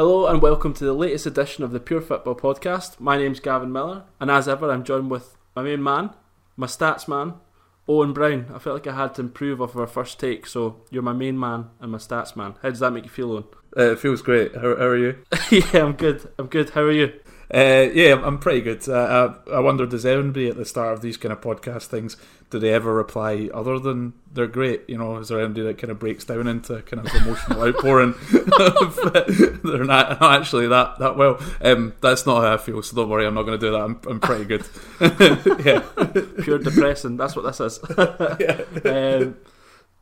Hello and welcome to the latest edition of the Pure Football Podcast. My name's Gavin Miller, and as ever, I'm joined with my main man, my stats man, Owen Brown. I felt like I had to improve off of our first take, so you're my main man and my stats man. How does that make you feel, Owen? Uh, it feels great. How, how are you? yeah, I'm good. I'm good. How are you? Uh, yeah, I'm pretty good. Uh, I, I wonder, does anybody at the start of these kind of podcast things, do they ever reply other than they're great? You know, is there anybody that kind of breaks down into kind of emotional outpouring? they're not, not, actually that that well. Um, that's not how I feel, so don't worry. I'm not going to do that. I'm, I'm pretty good. yeah, pure depressing. That's what this is. yeah. Um,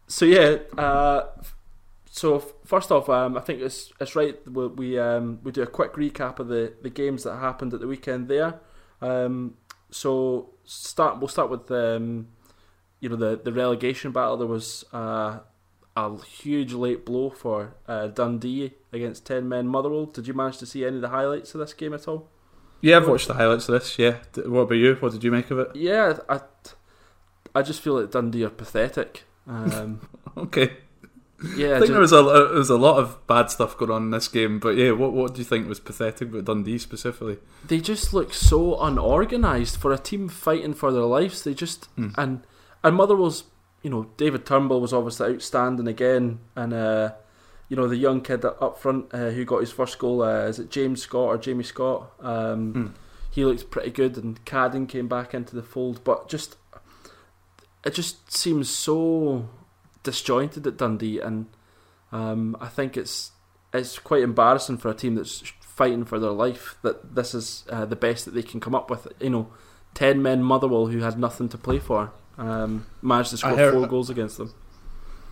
so yeah. Uh, so first off, um, I think it's it's right we we, um, we do a quick recap of the, the games that happened at the weekend there. Um, so start we'll start with um, you know the the relegation battle. There was uh, a huge late blow for uh, Dundee against ten men Motherwell. Did you manage to see any of the highlights of this game at all? Yeah, I've watched the highlights of this. Yeah, what about you? What did you make of it? Yeah, I I just feel that Dundee are pathetic. Um, okay. Yeah, I think there was a there was a lot of bad stuff going on in this game, but yeah, what what do you think was pathetic about Dundee specifically? They just look so unorganised for a team fighting for their lives. They just mm. and and Motherwell's, you know, David Turnbull was obviously outstanding again, and uh, you know the young kid up front uh, who got his first goal uh, is it James Scott or Jamie Scott? Um, mm. He looked pretty good, and Cadden came back into the fold, but just it just seems so disjointed at Dundee, and um, I think it's it's quite embarrassing for a team that's fighting for their life that this is uh, the best that they can come up with. You know, ten men Motherwell who had nothing to play for um, managed to score heard, four goals against them.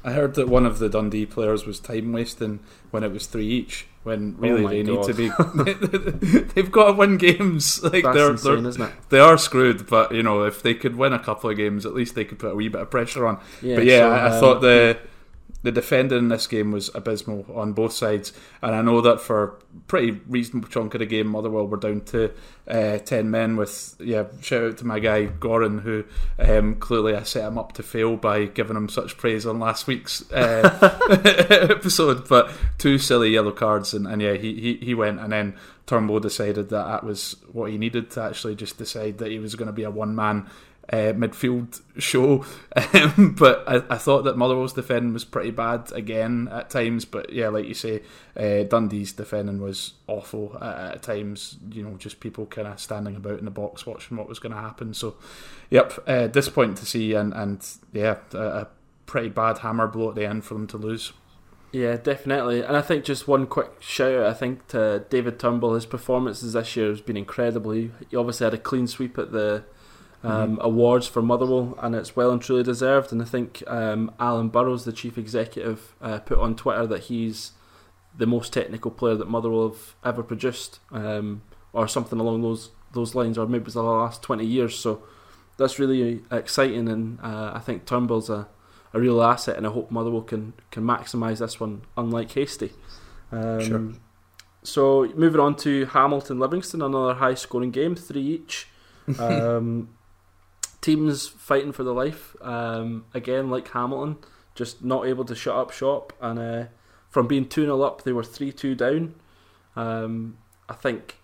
I heard that one of the Dundee players was time wasting when it was three each. When really oh they God. need to be, they've got to win games. Like That's they're, insane, they're isn't it? they are screwed. But you know, if they could win a couple of games, at least they could put a wee bit of pressure on. Yeah, but yeah, so, I, I um, thought the the defending in this game was abysmal on both sides, and I know that for a pretty reasonable chunk of the game, Motherwell were down to uh, ten men. With yeah, shout out to my guy Gorrin, who um, clearly I set him up to fail by giving him such praise on last week's uh, episode. But two silly yellow cards, and, and yeah, he, he he went, and then Turnbull decided that that was what he needed to actually just decide that he was going to be a one man uh, midfield show. Um, but I, I, thought that Motherwell's defending was pretty bad again at times. But yeah, like you say, uh, Dundee's defending was awful at, at, times. You know, just people kind of standing about in the box watching what was going to happen. So, yep, uh, disappointing to see, and and yeah, a, a pretty bad hammer blow at the end for them to lose. Yeah, definitely. And I think just one quick shout out, I think, to David Turnbull. His performances this year has been incredible. He, he obviously had a clean sweep at the um, mm-hmm. awards for Motherwell, and it's well and truly deserved. And I think um, Alan Burrows, the chief executive, uh, put on Twitter that he's the most technical player that Motherwell have ever produced, um, or something along those those lines, or maybe it was the last twenty years. So that's really exciting, and uh, I think Turnbull's a, a real asset, and I hope Motherwell can can maximise this one, unlike Hastie. Um, sure. So moving on to Hamilton Livingston, another high scoring game, three each. Um, teams fighting for their life. Um, again, like Hamilton, just not able to shut up shop. And uh, from being 2 0 up, they were 3 2 down. Um, I think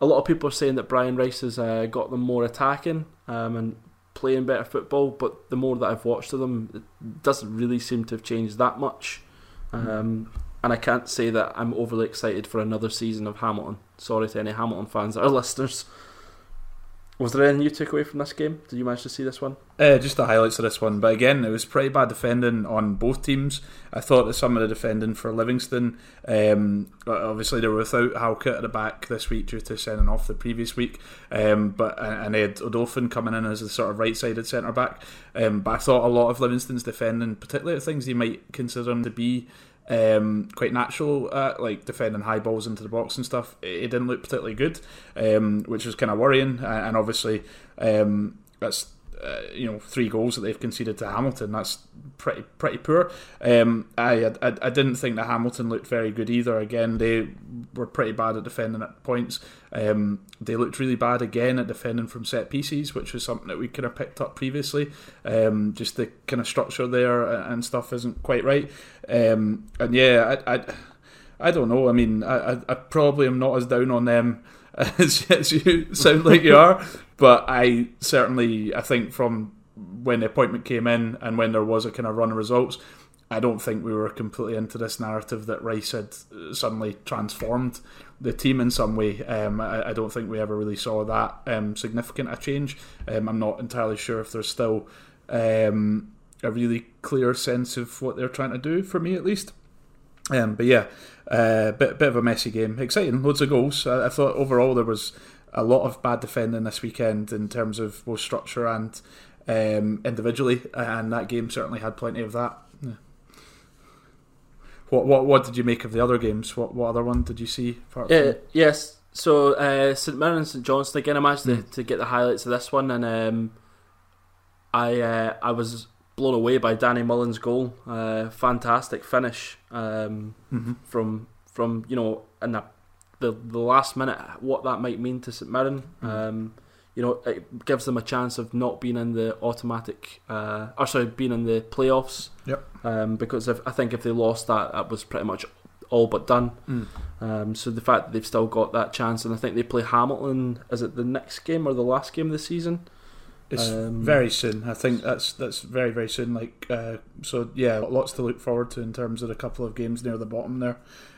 a lot of people are saying that Brian Rice has uh, got them more attacking um, and playing better football, but the more that I've watched of them, it doesn't really seem to have changed that much. Um, and I can't say that I'm overly excited for another season of Hamilton. Sorry to any Hamilton fans that are listeners. Was there anything you took away from this game? Did you manage to see this one? Uh, just the highlights of this one, but again, it was pretty bad defending on both teams. I thought that some of the defending for Livingston, um, obviously they were without Halkett at the back this week due to sending off the previous week, um, but and they had Odoffin coming in as the sort of right-sided centre back. Um, but I thought a lot of Livingston's defending, particularly the things you might consider them to be um, quite natural at like defending high balls into the box and stuff. It, didn't look particularly good, um, which was kind of worrying. And obviously, um, that's uh, you know three goals that they've conceded to Hamilton. That's pretty pretty poor. Um, I, I, I didn't think that Hamilton looked very good either. Again, they were pretty bad at defending at points. Um, they looked really bad again at defending from set pieces, which was something that we kind of picked up previously. Um, just the kind of structure there and stuff isn't quite right. Um, and yeah, I, I I don't know. I mean, I, I, I probably am not as down on them as, as you sound like you are, but I certainly I think from when the appointment came in and when there was a kind of run of results, I don't think we were completely into this narrative that Rice had suddenly transformed the team in some way. Um, I, I, don't think we ever really saw that um, significant a change. Um, I'm not entirely sure if there's still um, a really clear sense of what they're trying to do, for me at least. Um, but yeah, uh, bit bit of a messy game. Exciting, loads of goals. I, I, thought overall there was a lot of bad defending this weekend in terms of both structure and um, individually, and that game certainly had plenty of that. Yeah. What what what did you make of the other games? What what other one did you see? Yeah, yes. So uh, St Mirren and St Johnstone again. I managed mm. to, hmm. to, get the highlights of this one, and um, I uh, I was blown away by Danny Mullins' goal. Uh, fantastic finish um, mm-hmm. from from you know in the, the, the last minute. What that might mean to St Mirren. Mm-hmm. Um, you know, it gives them a chance of not being in the automatic, uh, or sorry, being in the playoffs. Yep. Um, because if, I think if they lost that, that was pretty much all but done. Mm. Um, so the fact that they've still got that chance, and I think they play Hamilton. Is it the next game or the last game of the season? It's um, very soon. I think that's that's very very soon. Like uh, so, yeah, lots to look forward to in terms of a couple of games near the bottom there.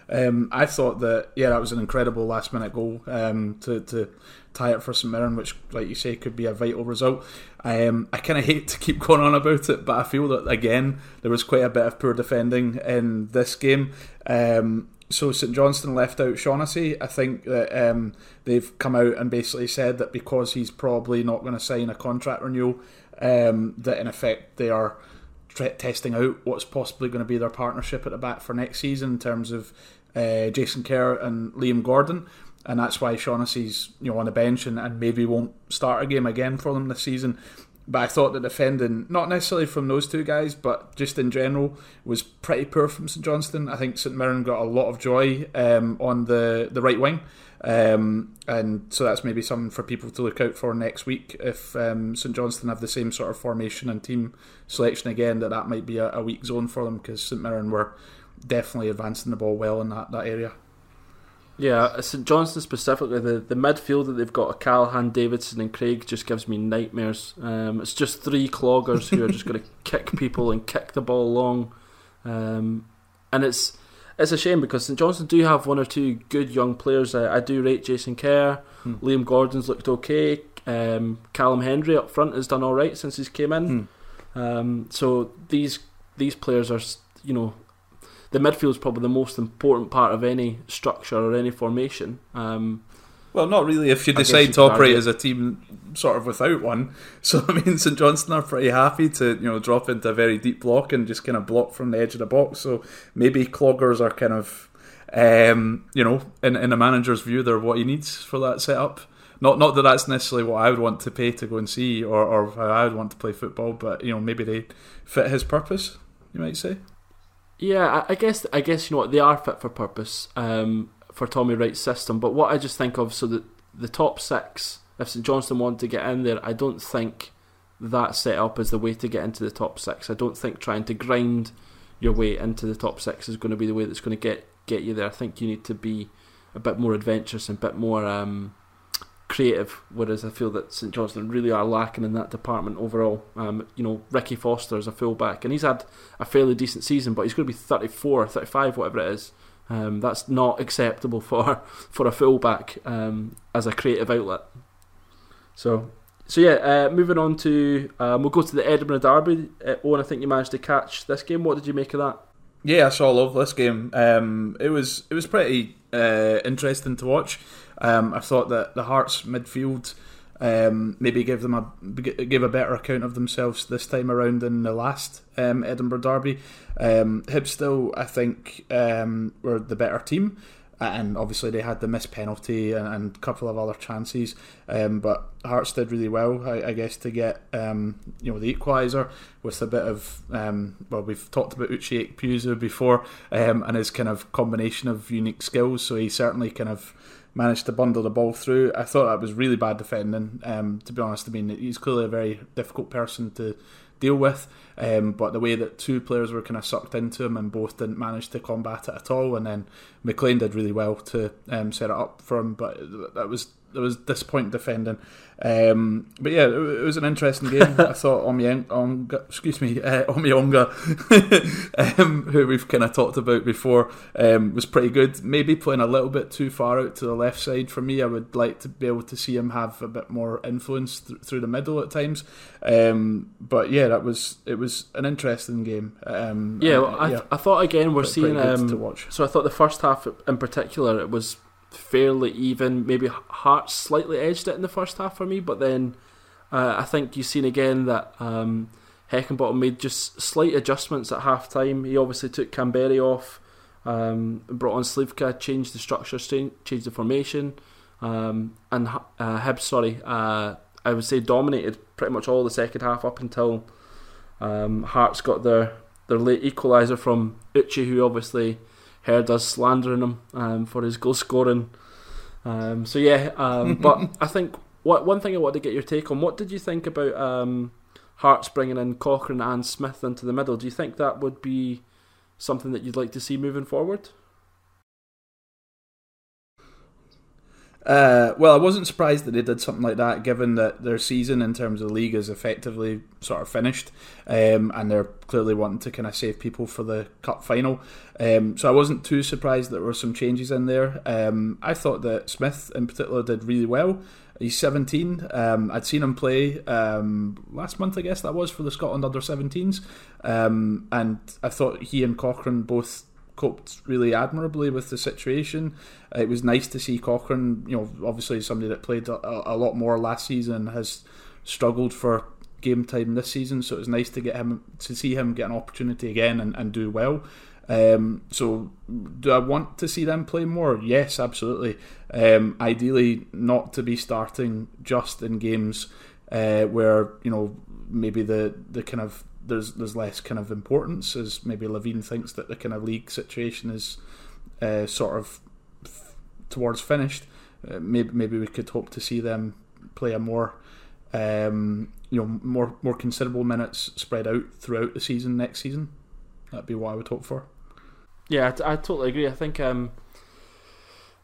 Um, I thought that yeah, that was an incredible last minute goal um, to to tie it for St Mirren, which, like you say, could be a vital result. Um, I kind of hate to keep going on about it, but I feel that again there was quite a bit of poor defending in this game. Um, so St Johnstone left out Shaughnessy. I think that um, they've come out and basically said that because he's probably not going to sign a contract renewal, um, that in effect they are testing out what's possibly going to be their partnership at the back for next season in terms of uh, Jason Kerr and Liam Gordon and that's why Shaughnessy's you know on the bench and, and maybe won't start a game again for them this season. But I thought the defending, not necessarily from those two guys, but just in general, was pretty poor from St Johnstone. I think St Mirren got a lot of joy um, on the, the right wing. Um, and so that's maybe something for people to look out for next week. If um, St Johnstone have the same sort of formation and team selection again, that that might be a, a weak zone for them because St Mirren were definitely advancing the ball well in that, that area. Yeah, uh, St Johnstone specifically, the, the midfield that they've got, Callaghan, Davidson, and Craig, just gives me nightmares. Um, it's just three cloggers who are just going to kick people and kick the ball long, um, and it's it's a shame because St Johnstone do have one or two good young players. I, I do rate Jason Kerr, hmm. Liam Gordon's looked okay. Um, Callum Hendry up front has done all right since he's came in. Hmm. Um, so these these players are you know the midfield is probably the most important part of any structure or any formation. Um, well, not really if you decide you to operate as a team sort of without one. So I mean, St Johnstone are pretty happy to you know drop into a very deep block and just kind of block from the edge of the box. So maybe cloggers are kind of um, you know in in a manager's view they're what he needs for that setup. Not not that that's necessarily what I would want to pay to go and see or or how I would want to play football, but you know maybe they fit his purpose. You might say. Yeah, I, guess I guess you know what they are fit for purpose um, for Tommy Wright's system. But what I just think of so that the top six, if St Johnstone want to get in there, I don't think that set up is the way to get into the top six. I don't think trying to grind your way into the top six is going to be the way that's going to get get you there. I think you need to be a bit more adventurous and a bit more um, creative, whereas I feel that St Johnstone really are lacking in that department overall. Um, you know, Ricky Foster is a fullback, and he's had a fairly decent season, but he's going to be 34, 35, whatever it is. Um, that's not acceptable for for a fullback um, as a creative outlet. So, so yeah, uh, moving on to um, we'll go to the Edinburgh Derby. Uh, Owen, I think you managed to catch this game. What did you make of that? Yeah, I saw all of this game. Um, it was it was pretty uh, interesting to watch. Um, I thought that the Hearts midfield um, maybe give them a give a better account of themselves this time around than the last um, Edinburgh derby. Um, Hibs still, I think, um, were the better team, and obviously they had the missed penalty and, and a couple of other chances. Um, but Hearts did really well, I, I guess, to get um, you know the equaliser with a bit of well, we've talked about Uche Ikpeazu before, and his kind of combination of unique skills. So he certainly kind of managed to bundle the ball through. I thought that was really bad defending. Um, to be honest, I mean he's clearly a very difficult person to deal with. Um, but the way that two players were kind of sucked into him and both didn't manage to combat it at all, and then McLean did really well to um, set it up for him, but that was there was disappointing defending. Um, but yeah, it, it, was an interesting game. I thought Omeonga, excuse me, uh, Omeonga, um, who we've kind of talked about before, um, was pretty good. Maybe playing a little bit too far out to the left side for me. I would like to be able to see him have a bit more influence th- through the middle at times. Um, but yeah, that was it was an interesting game. Um, yeah, well, I, th- I thought again we're seeing um, to watch. So I thought the first half in particular it was fairly even. Maybe Hearts slightly edged it in the first half for me, but then uh, I think you've seen again that um, Heckingbottom made just slight adjustments at half time. He obviously took Kamberi off, um, brought on Slivka, changed the structure, changed the formation, um, and uh, sorry, uh, I would say dominated pretty much all the second half up until um, Hearts got their their late equaliser from Uche, who obviously heard us slandering him um, for his goal scoring. Um, so yeah, um, but I think what one thing I wanted to get your take on. What did you think about um, Hearts bringing in Cochrane and Smith into the middle? Do you think that would be something that you'd like to see moving forward? Uh, well, I wasn't surprised that they did something like that, given that their season in terms of the league is effectively sort of finished, um, and they're clearly wanting to kind of save people for the cup final. Um, so I wasn't too surprised that there were some changes in there. Um, I thought that Smith, in particular, did really well. He's 17. Um, I'd seen him play um, last month, I guess that was for the Scotland under 17s, um, and I thought he and Cochrane both coped really admirably with the situation. Uh, it was nice to see Cochrane, you know, obviously somebody that played a, a, lot more last season has struggled for game time this season, so it was nice to get him to see him get an opportunity again and, and do well. Um, so, do I want to see them play more? Yes, absolutely. Um, ideally, not to be starting just in games uh, where you know maybe the the kind of there's there's less kind of importance as maybe Levein thinks that the kind of league situation is uh, sort of f- towards finished. Uh, maybe maybe we could hope to see them play a more um, you know more more considerable minutes spread out throughout the season next season. That'd be what I would hope for. Yeah, I, t- I totally agree. I think um,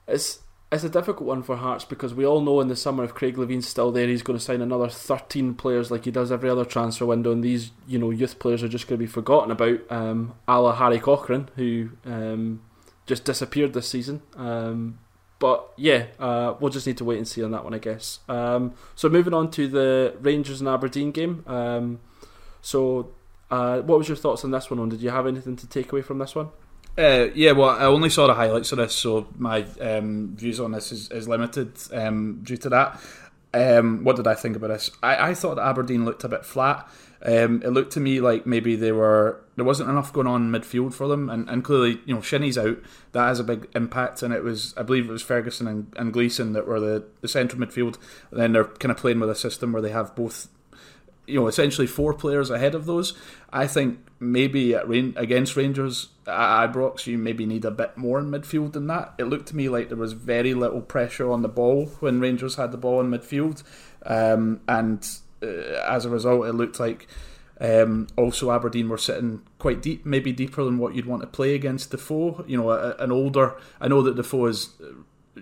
it's it's a difficult one for Hearts because we all know in the summer if Craig Levein's still there, he's going to sign another 13 players like he does every other transfer window, and these you know youth players are just going to be forgotten about. Um, a la Harry Cochrane, who um, just disappeared this season. Um, but yeah, uh, we'll just need to wait and see on that one, I guess. Um, so moving on to the Rangers and Aberdeen game. Um, so, uh, what was your thoughts on this one? On did you have anything to take away from this one? Uh, yeah, well, I only saw the highlights of this, so my um, views on this is, is limited um, due to that. Um, what did I think about this? I, I thought Aberdeen looked a bit flat. Um, it looked to me like maybe they were there wasn't enough going on midfield for them, and, and clearly you know Shinnie's out. That has a big impact, and it was I believe it was Ferguson and, and Gleeson that were the, the central midfield. And then they're kind of playing with a system where they have both you know, essentially four players ahead of those. I think maybe Rain- against Rangers at Ibrox, you maybe need a bit more in midfield than that. It looked to me like there was very little pressure on the ball when Rangers had the ball in midfield, um, and uh, as a result, it looked like. Um, also, Aberdeen were sitting quite deep, maybe deeper than what you'd want to play against Defoe. You know, a, an older. I know that Defoe is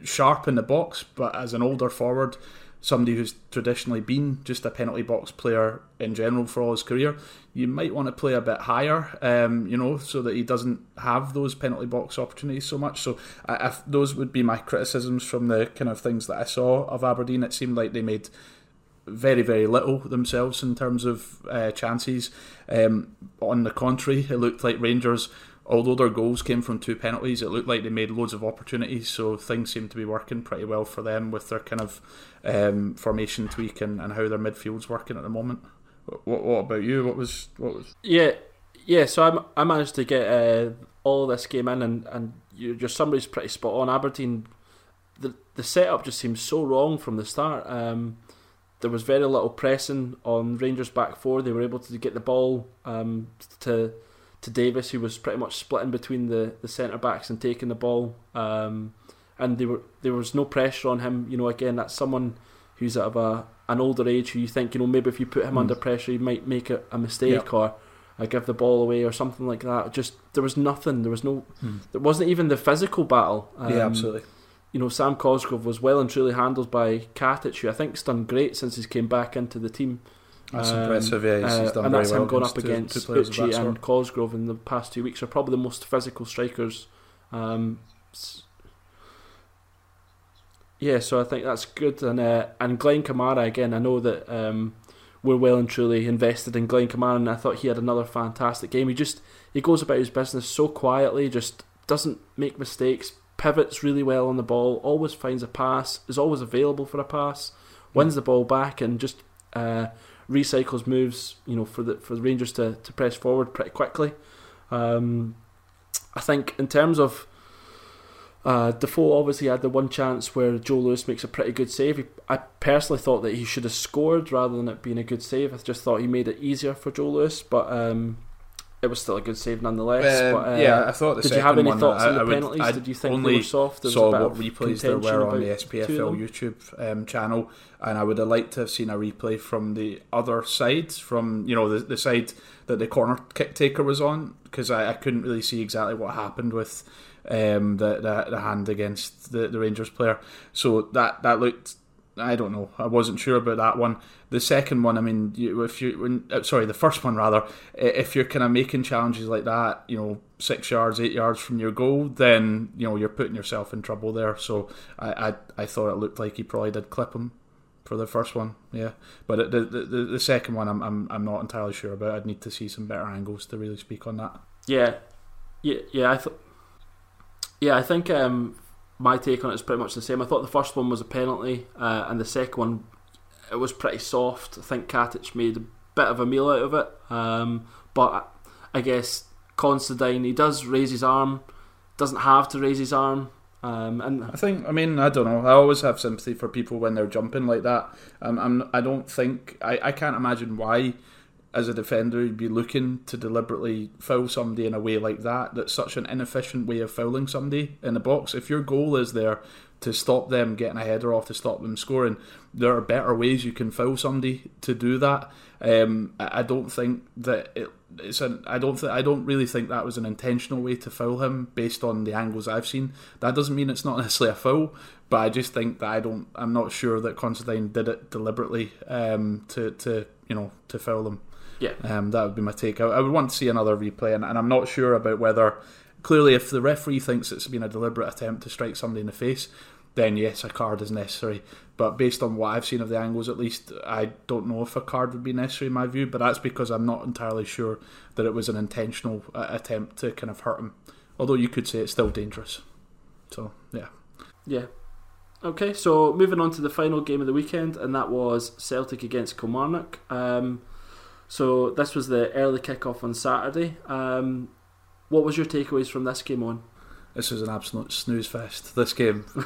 sharp in the box, but as an older forward, somebody who's traditionally been just a penalty box player in general for all his career, you might want to play a bit higher, um, you know, so that he doesn't have those penalty box opportunities so much. So I, I, those would be my criticisms from the kind of things that I saw of Aberdeen. It seemed like they made very very little themselves in terms of uh, chances. Um, on the contrary, it looked like Rangers although their goals came from two penalties, it looked like they made loads of opportunities. So things seem to be working pretty well for them with their kind of um, formation tweak and, and how their midfield's working at the moment. What, what about you? What was what was? Yeah, yeah. So I, I managed to get uh, all this game in, and and your somebody's pretty spot on. Aberdeen, the the setup just seems so wrong from the start. Um, there was very little pressing on Rangers back four. They were able to get the ball um, to to Davis, who was pretty much splitting between the, the centre backs and taking the ball. Um, and there were there was no pressure on him. You know, again, that's someone who's at a an older age who you think you know maybe if you put him mm. under pressure he might make a, a mistake yep. or uh, give the ball away or something like that. Just there was nothing. There was no. Mm. There wasn't even the physical battle. Um, yeah, absolutely. You know, Sam Cosgrove was well and truly handled by Katic, who I think's done great since he's came back into the team. That's um, impressive, yeah. He's, uh, done and that's well him going up against Uche and Cosgrove in the past two weeks are probably the most physical strikers. Um, yeah, so I think that's good. And uh, and Glenn Kamara again. I know that um, we're well and truly invested in Glenn Kamara, and I thought he had another fantastic game. He just he goes about his business so quietly, just doesn't make mistakes, pivots really well on the ball, always finds a pass, is always available for a pass, wins the ball back, and just uh, recycles moves. You know, for the for the Rangers to to press forward pretty quickly. Um, I think in terms of uh, Defoe obviously had the one chance where Joe Lewis makes a pretty good save. He, I personally thought that he should have scored rather than it being a good save. I just thought he made it easier for Joe Lewis, but um, it was still a good save nonetheless. Um, but, uh, yeah, I thought. did you have any thoughts on the I penalties? Would, did you think they were soft? There saw what replays there were on the SPFL YouTube um, channel, and I would have liked to have seen a replay from the other side, from you know the, the side that the corner kick taker was on, because I, I couldn't really see exactly what happened with um, the, the, the hand against the, the Rangers player. So that that looked. I don't know. I wasn't sure about that one. The second one, I mean, if you, when, uh, sorry, the first one rather, if you're kind of making challenges like that, you know, six yards, eight yards from your goal, then you know you're putting yourself in trouble there. So I, I, I thought it looked like he probably did clip him for the first one, yeah. But the, the, the second one, I'm, I'm I'm not entirely sure about. I'd need to see some better angles to really speak on that. Yeah, yeah, yeah. I thought yeah, I think um, my take on it is pretty much the same. I thought the first one was a penalty, uh, and the second one it was pretty soft. I think Katic made a bit of a meal out of it, um, but I guess Considine he does raise his arm, doesn't have to raise his arm. Um, and I think, I mean, I don't know. I always have sympathy for people when they're jumping like that. Um, I'm, I don't think I, I can't imagine why as a defender, you'd be looking to deliberately foul somebody in a way like that. That's such an inefficient way of fouling somebody in the box. If your goal is there to stop them getting a header off, to stop them scoring, there are better ways you can foul somebody to do that. Um, I don't think that it, it's an. I don't. Th- I don't really think that was an intentional way to foul him based on the angles I've seen. That doesn't mean it's not necessarily a foul, but I just think that I don't. I'm not sure that Considine did it deliberately um, to to you know to foul them. Yeah, um, that would be my take. I, I, would want to see another replay, and, and, I'm not sure about whether. Clearly, if the referee thinks it's been a deliberate attempt to strike somebody in the face, then yes, a card is necessary. But based on what I've seen of the angles, at least, I don't know if a card would be necessary in my view. But that's because I'm not entirely sure that it was an intentional uh, attempt to kind of hurt him. Although you could say it's still dangerous. So yeah, yeah. Okay, so moving on to the final game of the weekend, and that was Celtic against Kilmarnock. Um, so this was the early kickoff on Saturday. Um, what was your takeaways from this game on? This was an absolute snooze fest. This game,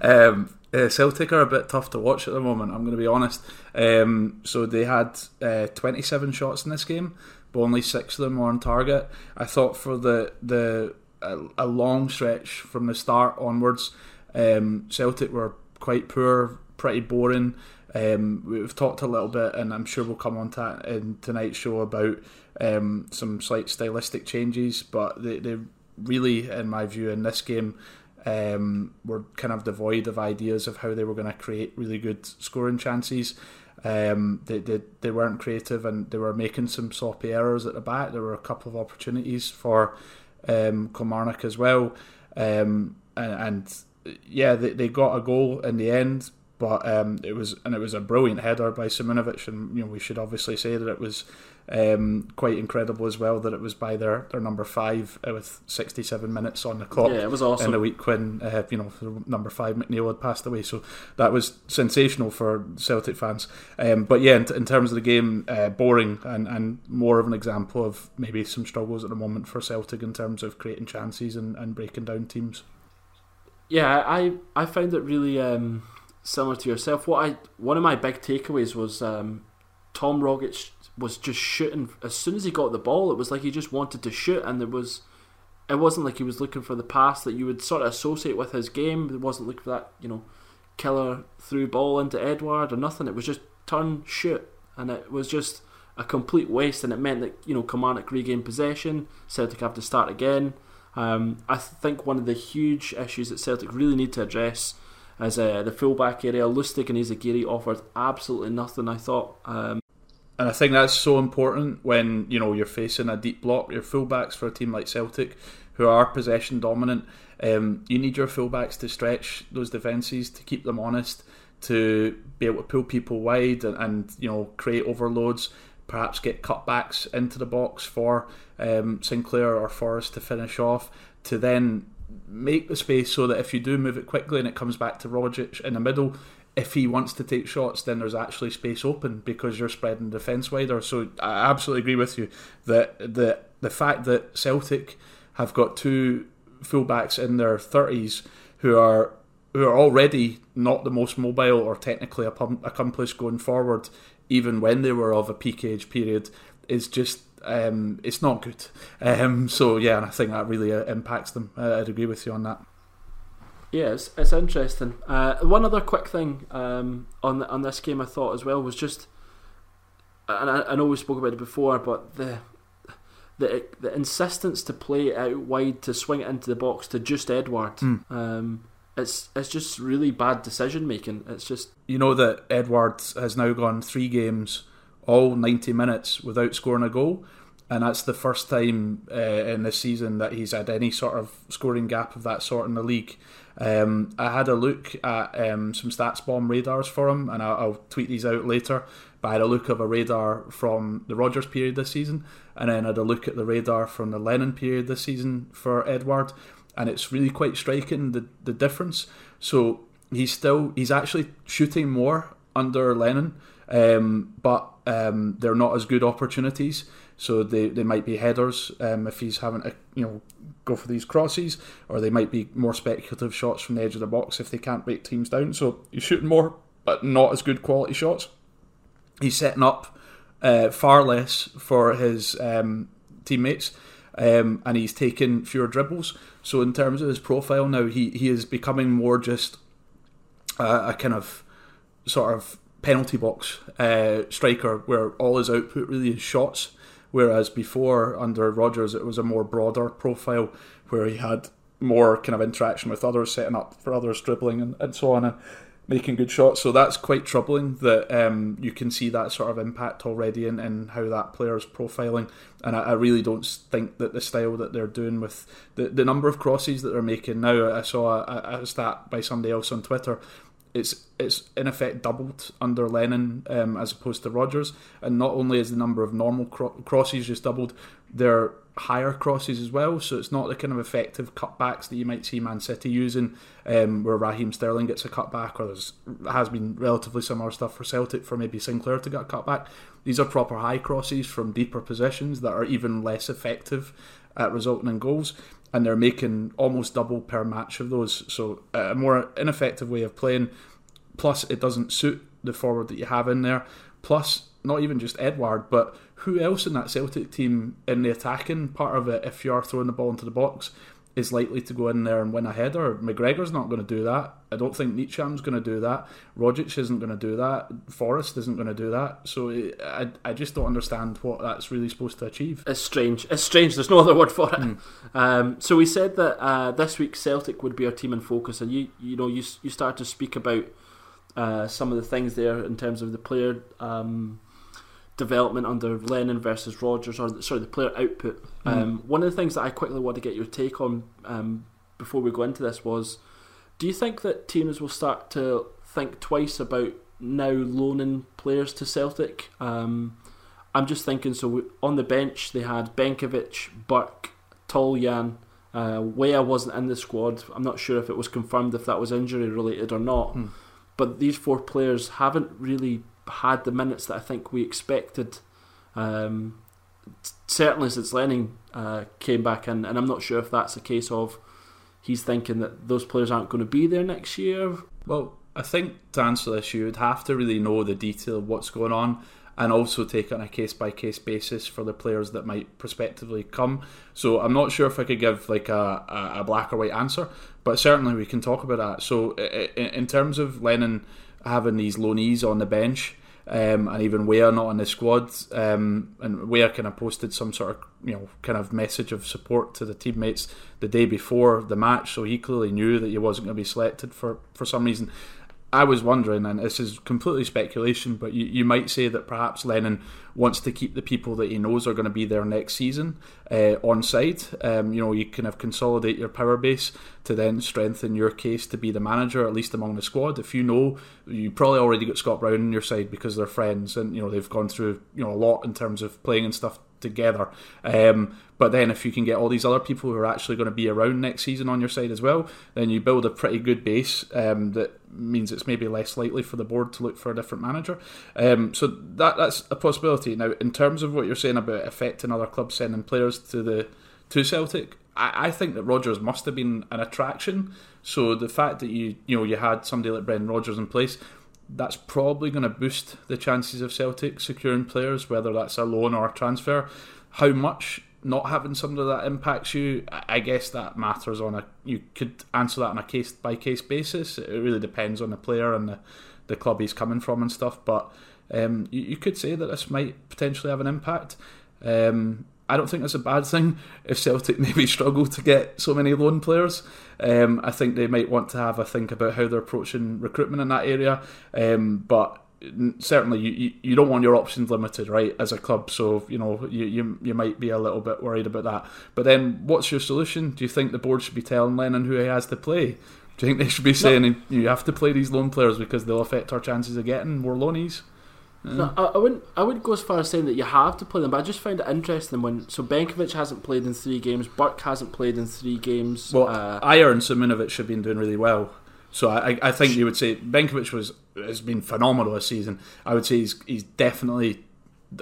um, uh, Celtic are a bit tough to watch at the moment. I'm going to be honest. Um, so they had uh, 27 shots in this game, but only six of them were on target. I thought for the the a, a long stretch from the start onwards, um, Celtic were quite poor, pretty boring. Um, we've talked a little bit, and I'm sure we'll come on to in tonight's show about um, some slight stylistic changes, but they, they really, in my view, in this game, um, were kind of devoid of ideas of how they were going to create really good scoring chances. Um, they, they they weren't creative and they were making some sloppy errors at the back. There were a couple of opportunities for um, Kilmarnock as well, um, and, and yeah, they, they got a goal in the end, but um, it was and it was a brilliant header by Simunovic, and you know we should obviously say that it was um, quite incredible as well that it was by their, their number five uh, with 67 minutes on the clock. Yeah, it was awesome. In the week when uh, you know number five McNeill had passed away, so that was sensational for Celtic fans. Um, but yeah, in, in, terms of the game, uh, boring and, and more of an example of maybe some struggles at the moment for Celtic in terms of creating chances and, and breaking down teams. Yeah, I I found it really. Similar to yourself. What I one of my big takeaways was um, Tom Rogic was just shooting as soon as he got the ball. It was like he just wanted to shoot, and there was. It wasn't like he was looking for the pass that you would sort of associate with his game. It wasn't looking for that, you know, killer through ball into Edouard or nothing. It was just turn, shoot, and it was just a complete waste. And it meant that you know Kilmarnock regained possession. Celtic have to start again. Um, I think one of the huge issues that Celtic really need to address is uh, the fullback area. Lustig and Izaguirre offered absolutely nothing. I thought. Um, and I think that's so important when you know you're facing a deep block. Your fullbacks for a team like Celtic, who are possession dominant, um, you need your fullbacks to stretch those defences to keep them honest, to be able to pull people wide and, and you know create overloads. Perhaps get cutbacks into the box for um, Sinclair or Forrest to finish off. To then make the space so that if you do move it quickly and it comes back to Rogic in the middle, if he wants to take shots, then there's actually space open because you're spreading defence wider. So I absolutely agree with you that the the fact that Celtic have got two fullbacks in their thirties who are who are already not the most mobile or technically accomplished going forward, even when they were of a peak age period, is just um, it's not good. Um, so yeah, and I think that really uh, impacts them. Uh, I'd agree with you on that. Yeah, it's, it's interesting. Uh, one other quick thing um, on the, on this game I thought as well was just, and I, I know we spoke about it before, but the the the insistence to play out wide to swing it into the box to just Edouard. Mm. Um, it's it's just really bad decision making. It's just you know that Edouard has now gone three games, all ninety minutes without scoring a goal, and that's the first time uh, in this season that he's had any sort of scoring gap of that sort in the league. Um, I had a look at um, some StatsBomb radars for him, and I'll, I'll, tweet these out later. But I had a look of a radar from the Rodgers period this season, and then I had a look at the radar from the Lennon period this season for Edouard, and it's really quite striking the the difference. So he's still he's actually shooting more under Lennon, um, but um, they're not as good opportunities. So they, they might be headers um, if he's having to you know go for these crosses, or they might be more speculative shots from the edge of the box if they can't break teams down. So he's shooting more, but not as good quality shots. He's setting up uh, far less for his um, teammates. Um, and he's taken fewer dribbles. So in terms of his profile now, he, he is becoming more just a, a kind of sort of penalty box uh, striker where all his output really is shots. Whereas before, under Rodgers, it was a more broader profile where he had more kind of interaction with others, setting up for others, dribbling and, and so on, and making good shots. So that's quite troubling that um, you can see that sort of impact already in, in how that player is profiling. And I, I, really don't think that the style that they're doing with the, the number of crosses that they're making now, I saw a, a stat by somebody else on Twitter it's it's in effect doubled under Lennon um, as opposed to Rodgers, and not only is the number of normal cro- crosses just doubled, they're higher crosses as well. So it's not the kind of effective cutbacks that you might see Man City using, um, where Raheem Sterling gets a cutback, or there's has been relatively similar stuff for Celtic for maybe Sinclair to get a cutback. These are proper high crosses from deeper positions that are even less effective at resulting in goals and they're making almost double per match of those. So uh, a more ineffective way of playing. Plus, it doesn't suit the forward that you have in there. Plus, not even just Edouard, but who else in that Celtic team in the attacking part of it, if you are throwing the ball into the box, is likely to go in there and win a header. McGregor's not going to do that. I don't think Ntcham's going to do that. Rogic isn't going to do that. Forrest isn't going to do that. So I, I just don't understand what that's really supposed to achieve. It's strange. It's strange. There's no other word for it. Mm. Um, so we said that uh, this week Celtic would be our team in focus, and you you know you you start to speak about uh, some of the things there in terms of the player. Um, development under Lennon versus Rodgers, or sorry, the player output. Mm. Um, one of the things that I quickly want to get your take on um, before we go into this was, do you think that teams will start to think twice about now loaning players to Celtic? Um, I'm just thinking. So we, on the bench they had Benkovic, Burke, Toljan. Uh, Weah wasn't in the squad. I'm not sure if it was confirmed if that was injury related or not. Mm. But these four players haven't really had the minutes that I think we expected. Um, certainly since Lennon uh, came back in, and I'm not sure if that's a case of he's thinking that those players aren't going to be there next year. Well, I think to answer this, you would have to really know the detail of what's going on and also take it on a case by case basis for the players that might prospectively come. So I'm not sure if I could give like a, a, black or white answer, but certainly we can talk about that. So in terms of Lennon having these loanees on the bench. Um, and even Weah not in the squad, um, and Weah kind of posted some sort of you know kind of message of support to the teammates the day before the match, so he clearly knew that he wasn't going to be selected for for some reason. I was wondering, and this is completely speculation, but you, you might say that perhaps Lennon wants to keep the people that he knows are going to be there next season uh, on side. Um, you know, you kind of consolidate your power base to then strengthen your case to be the manager, at least among the squad. If you know, you probably already got Scott Brown on your side because they're friends and, you know, they've gone through, you know, a lot in terms of playing and stuff together. Um, but then if you can get all these other people who are actually going to be around next season on your side as well, then you build a pretty good base um, that means it's maybe less likely for the board to look for a different manager. Um, so that that's a possibility. Now, in terms of what you're saying about affecting other clubs sending players to the to Celtic, I, I think that Rodgers must have been an attraction. So the fact that you you know you had somebody like Brendan Rodgers in place that's probably going to boost the chances of Celtic securing players, whether that's a loan or a transfer. How much not having somebody that impacts you, I guess that matters on a. You could answer that on a case by case basis. It really depends on the player and the, the club he's coming from and stuff. But um, you, you, could say that this might potentially have an impact. Um, I don't think that's a bad thing if Celtic maybe struggle to get so many loan players. Um, I think they might want to have a think about how they're approaching recruitment in that area. Um, but certainly you, you don't want your options limited, right, as a club. So you know you, you you might be a little bit worried about that. But then, what's your solution? Do you think the board should be telling Lennon who he has to play? Do you think they should be saying no. you have to play these loan players because they'll affect our chances of getting more loanies? No, I, I, wouldn't. I wouldn't go as far as saying that you have to play them, but I just find it interesting when so Benkovic hasn't played in three games, Burke hasn't played in three games. Well, uh, Ajer and Simunovic have been doing really well. So I, I think you would say Benkovic was has been phenomenal this season. I would say he's he's definitely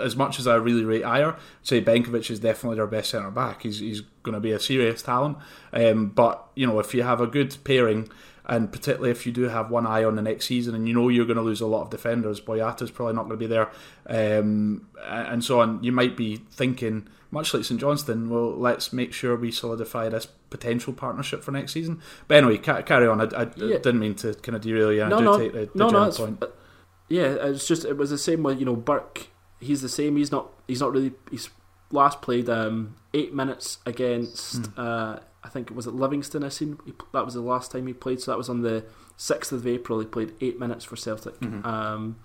as much as I really rate Ajer, say Benkovic is definitely their best centre back. He's he's going to be a serious talent. Um, but you know if you have a good pairing and particularly if you do have one eye on the next season and you know you're going to lose a lot of defenders, Boyata's probably not going to be there, um, and so on. You might be thinking, much like St Johnstone, well, let's make sure we solidify this potential partnership for next season. But anyway, carry on. I, I yeah. didn't mean to kind of derail you. No, I do no, take the, the no, no, point. Yeah, it's just it was the same with you know Burke. He's the same. He's not. He's not really. He's last played um, eight minutes against. Mm. Uh, I think it was at Livingston. I seen he, that was the last time he played. So that was on the sixth of April. He played eight minutes for Celtic. Mm-hmm. Um,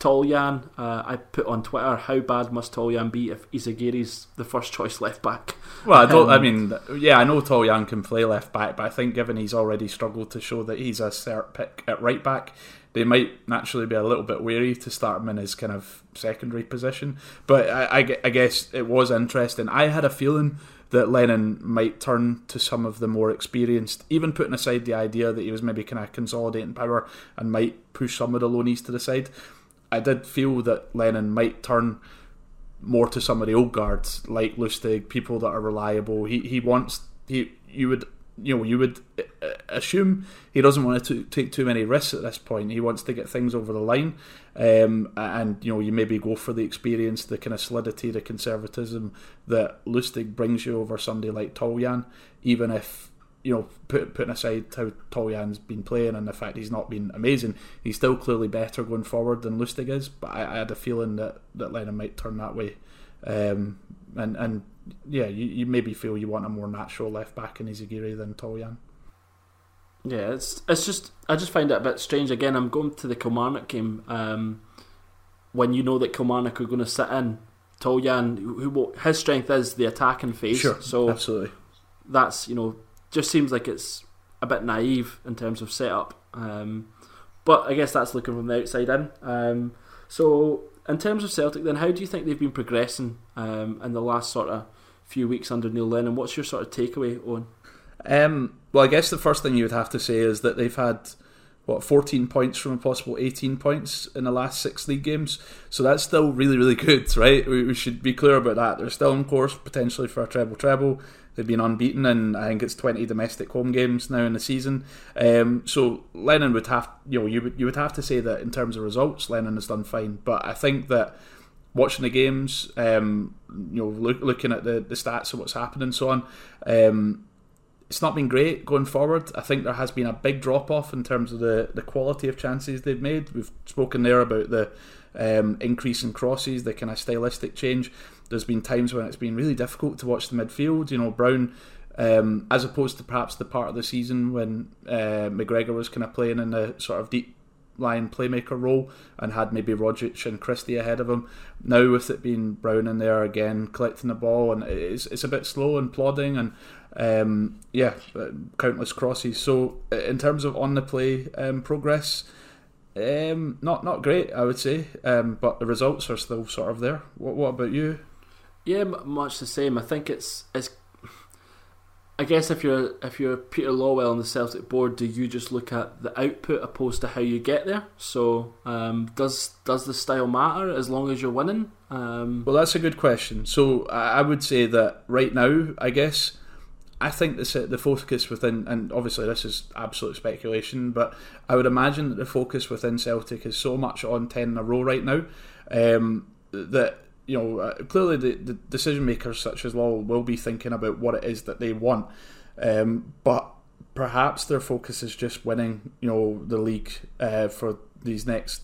Toljan, uh, I put on Twitter, how bad must Toljan be if Izaguirre's the first choice left back? Well, I don't. Um, I mean, yeah, I know Toljan can play left back, but I think given he's already struggled to show that he's a cert pick at right back, they might naturally be a little bit wary to start him in his kind of secondary position. But I, I, I guess it was interesting. I had a feeling that Lennon might turn to some of the more experienced, even putting aside the idea that he was maybe kind of consolidating power and might push some of the loanies to the side. I did feel that Lennon might turn more to some of the old guards like Lustig, people that are reliable. He he wants he you would you know you would uh, assume he doesn't want to take too many risks at this point. He wants to get things over the line, um, and you know you maybe go for the experience, the kind of solidity, the conservatism that Lustig brings you over somebody like Toljan, even if you know put, putting aside how Toljan's been playing and the fact he's not been amazing, he's still clearly better going forward than Lustig is. But I, I had a feeling that that Lennon might turn that way, um, and and yeah, you, you maybe feel you want a more natural left back in Izaguirre than Toljan. Yeah, it's it's just I just find it a bit strange. Again, I'm going to the Kilmarnock game um, when you know that Kilmarnock are going to sit in Toljan, who, who his strength is the attacking phase. Sure, so absolutely. That's you know just seems like it's a bit naive in terms of setup. Um, but I guess that's looking from the outside in. Um, so in terms of Celtic, then how do you think they've been progressing um, in the last sort of few weeks under Neil Lennon? What's your sort of takeaway on? Um, well, I guess the first thing you would have to say is that they've had what 14 points from a possible 18 points in the last six league games. So that's still really, really good, right? We, we should be clear about that. They're still on course potentially for a treble treble. They've been unbeaten and I think it's 20 domestic home games now in the season. Um, so Lennon would have you know you would you would have to say that in terms of results, Lennon has done fine. But I think that watching the games, um, you know, look, looking at the, the stats of what's happened and so on, um, it's not been great going forward. I think there has been a big drop off in terms of the, the quality of chances they've made. We've spoken there about the um, increase in crosses, the kind of stylistic change. There's been times when it's been really difficult to watch the midfield. You know, Brown, um, as opposed to perhaps the part of the season when uh, McGregor was kind of playing in the sort of deep line playmaker role and had maybe Rogic and Christie ahead of him. Now with it being Brown in there again, collecting the ball and it's it's a bit slow and plodding and um, yeah, uh, countless crosses. So uh, in terms of on the play um, progress, um, not not great, I would say. Um, but the results are still sort of there. What what about you? Yeah, much the same. I think it's it's. I guess if you're if you're Peter Lawwell on the Celtic board, do you just look at the output opposed to how you get there? So um, does does the style matter as long as you're winning? Um, well, that's a good question. So I would say that right now, I guess I think the the focus within, and obviously this is absolute speculation, but I would imagine that the focus within Celtic is so much on ten in a row right now um, that you know uh, clearly the, the decision makers such as Lawwell be thinking about what it is that they want, um, but perhaps their focus is just winning, you know, the league uh, for these next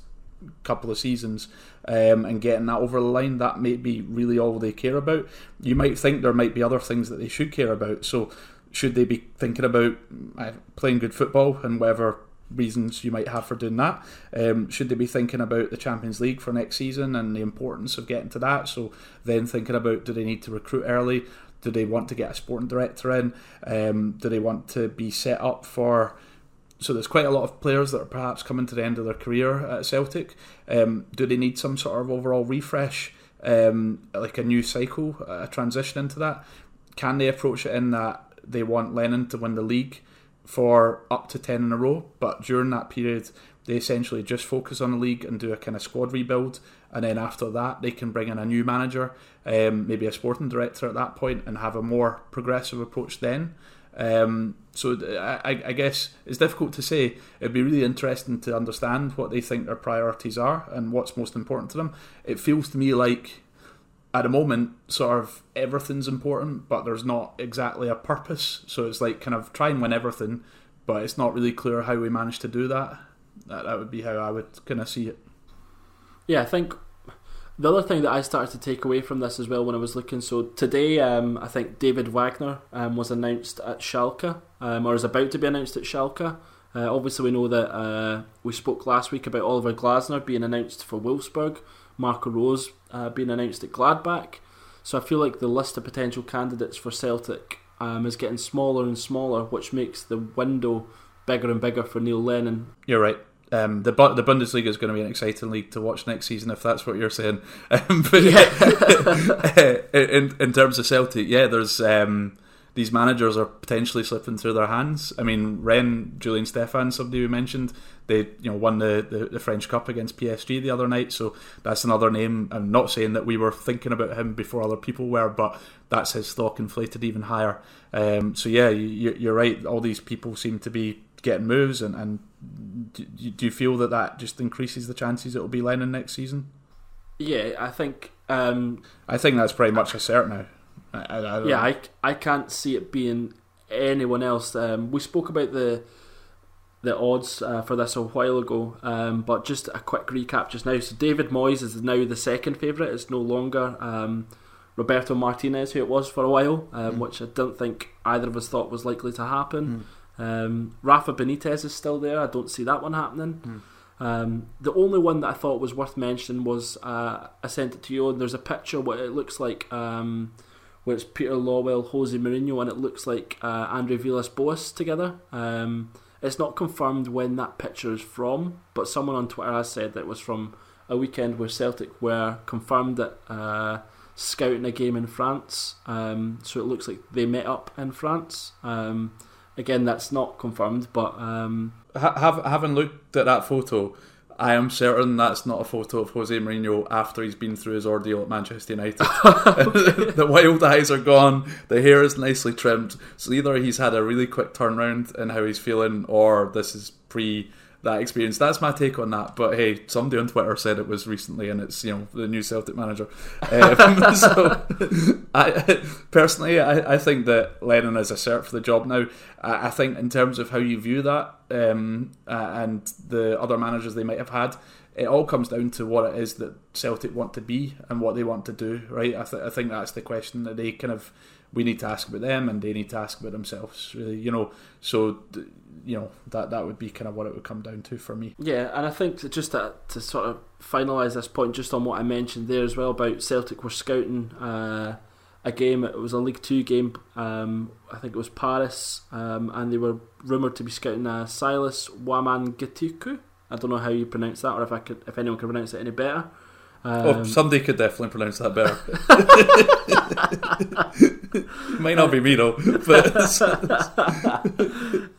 couple of seasons um, and getting that over the line. That may be really all they care about. You might think there might be other things that they should care about. So, should they be thinking about uh, playing good football and whatever reasons you might have for doing that? Um, should they be thinking about the Champions League for next season and the importance of getting to that? So, then thinking about do they need to recruit early? Do they want to get a sporting director in? Um, do they want to be set up for so there's quite a lot of players that are perhaps coming to the end of their career at Celtic. Um, do they need some sort of overall refresh, um, like a new cycle, a transition into that? Can they approach it in that they want Lennon to win the league for up to 10 in a row, but during that period, they essentially just focus on the league and do a kind of squad rebuild, and then after that, they can bring in a new manager, um, maybe a sporting director at that point, and have a more progressive approach then. Um, so I, I, guess it's difficult to say. It'd be really interesting to understand what they think their priorities are and what's most important to them. It feels to me like at the moment, sort of everything's important, but there's not exactly a purpose. So it's like kind of try and win everything, but it's not really clear how we manage to do that. That, that would be how I would kind of see it. Yeah, I think the other thing that I started to take away from this as well when I was looking, so today um, I think David Wagner um, was announced at Schalke, um, or is about to be announced at Schalke. Uh, obviously, we know that uh, we spoke last week about Oliver Glasner being announced for Wolfsburg, Marco Rose uh, being announced at Gladbach. So I feel like the list of potential candidates for Celtic um, is getting smaller and smaller, which makes the window bigger and bigger for Neil Lennon. You're right. Um, the the Bundesliga is going to be an exciting league to watch next season, if that's what you're saying. Um, but yeah, in in terms of Celtic, yeah, there's um, these managers are potentially slipping through their hands. I mean, Rennes, Julien Stéphan, somebody we mentioned, they you know won the, the, the, French Cup against PSG the other night, so that's another name. I'm not saying that we were thinking about him before other people were, but that's his stock inflated even higher. Um, so yeah, you, you're right. All these people seem to be getting moves, and, and do, do you feel that that just increases the chances it will be Lennon next season? Yeah, I think. Um, I think that's pretty much a cert now. I, I, yeah, I, I can't see it being anyone else. Um, we spoke about the the odds uh, for this a while ago, um, but just a quick recap just now. So David Moyes is now the second favourite. It's no longer um, Roberto Martinez, who it was for a while, um, mm. which I don't think either of us thought was likely to happen. Um, Rafa Benitez is still there. I don't see that one happening. Mm. Um, the only one that I thought was worth mentioning was uh, I sent it to you, and there's a picture what it looks like, um, where it's Peter Lawwell, Jose Mourinho, and it looks like uh, Andre Villas Boas together. Um, it's not confirmed when that picture is from, but someone on Twitter has said that it was from a weekend where Celtic were confirmed that uh, scouting a game in France. Um, so it looks like they met up in France. Again, that's not confirmed, but um, have, having looked at that photo, I am certain that's not a photo of Jose Mourinho after he's been through his ordeal at Manchester United. the wild eyes are gone, the hair is nicely trimmed. So either he's had a really quick turnaround in how he's feeling, or this is pre that experience. That's my take on that. But hey, somebody on Twitter said it was recently, and it's you know the new Celtic manager. Um, so, I personally, I, I think that Lennon is a cert for the job now. I, I think in terms of how you view that um, uh, and the other managers they might have had, it all comes down to what it is that Celtic want to be and what they want to do. Right? I, th- I think that's the question that they kind of we need to ask about them and they need to ask about themselves. Really, you know. So you know that that would be kind of what it would come down to for me. Yeah, and I think just to, to sort of finalise this point, just on what I mentioned there as well about Celtic were scouting uh, a game. It was a League Two game. Um, I think it was Paris, um, and they were rumoured to be scouting uh, Silas Wamangituka. I don't know how you pronounce that, or if I could, if anyone can pronounce it any better. Oh, um, oh, somebody could definitely pronounce that better. Might not be me though, but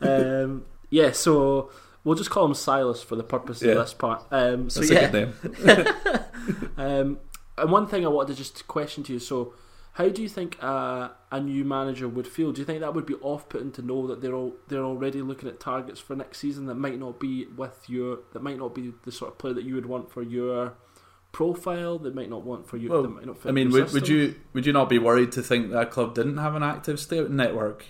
um, yeah. So we'll just call him Silas for the purpose yeah. of this part. Um, so That's yeah. a good name. um, and one thing I wanted to just question to you. So, how do you think uh, a new manager would feel? Do you think that would be off-putting to know that they're all they're already looking at targets for next season that might not be with your that might not be the sort of player that you would want for your profile they might not want for you. Well, I mean, would, would, you would you not be worried to think that club didn't have an active state network?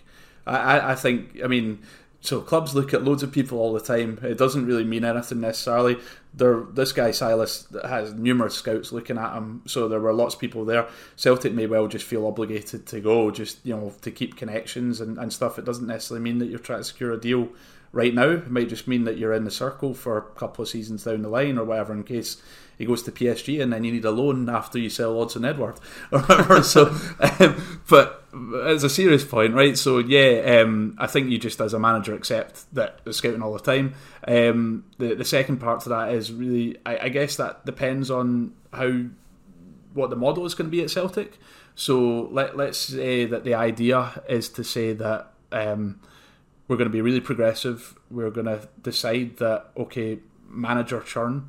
I, I, I think. I mean, so clubs look at loads of people all the time. It doesn't really mean anything necessarily. There, this guy Silas has numerous scouts looking at him, so there were lots of people there. Celtic may well just feel obligated to go, just you know, to keep connections and, and stuff. It doesn't necessarily mean that you're trying to secure a deal right now. It might just mean that you're in the circle for a couple of seasons down the line or whatever, in case he goes to PSG and then you need a loan after you sell Odsonne Edouard or whatever. so, um, but as a serious point, right? So yeah, um, I think you just as a manager accept that the scouting all the time. Um, the the second part to that is really, I, I guess that depends on how what the model is going to be at Celtic. So let let's say that the idea is to say that. Um, we're going to be really progressive. We're going to decide that okay, manager churn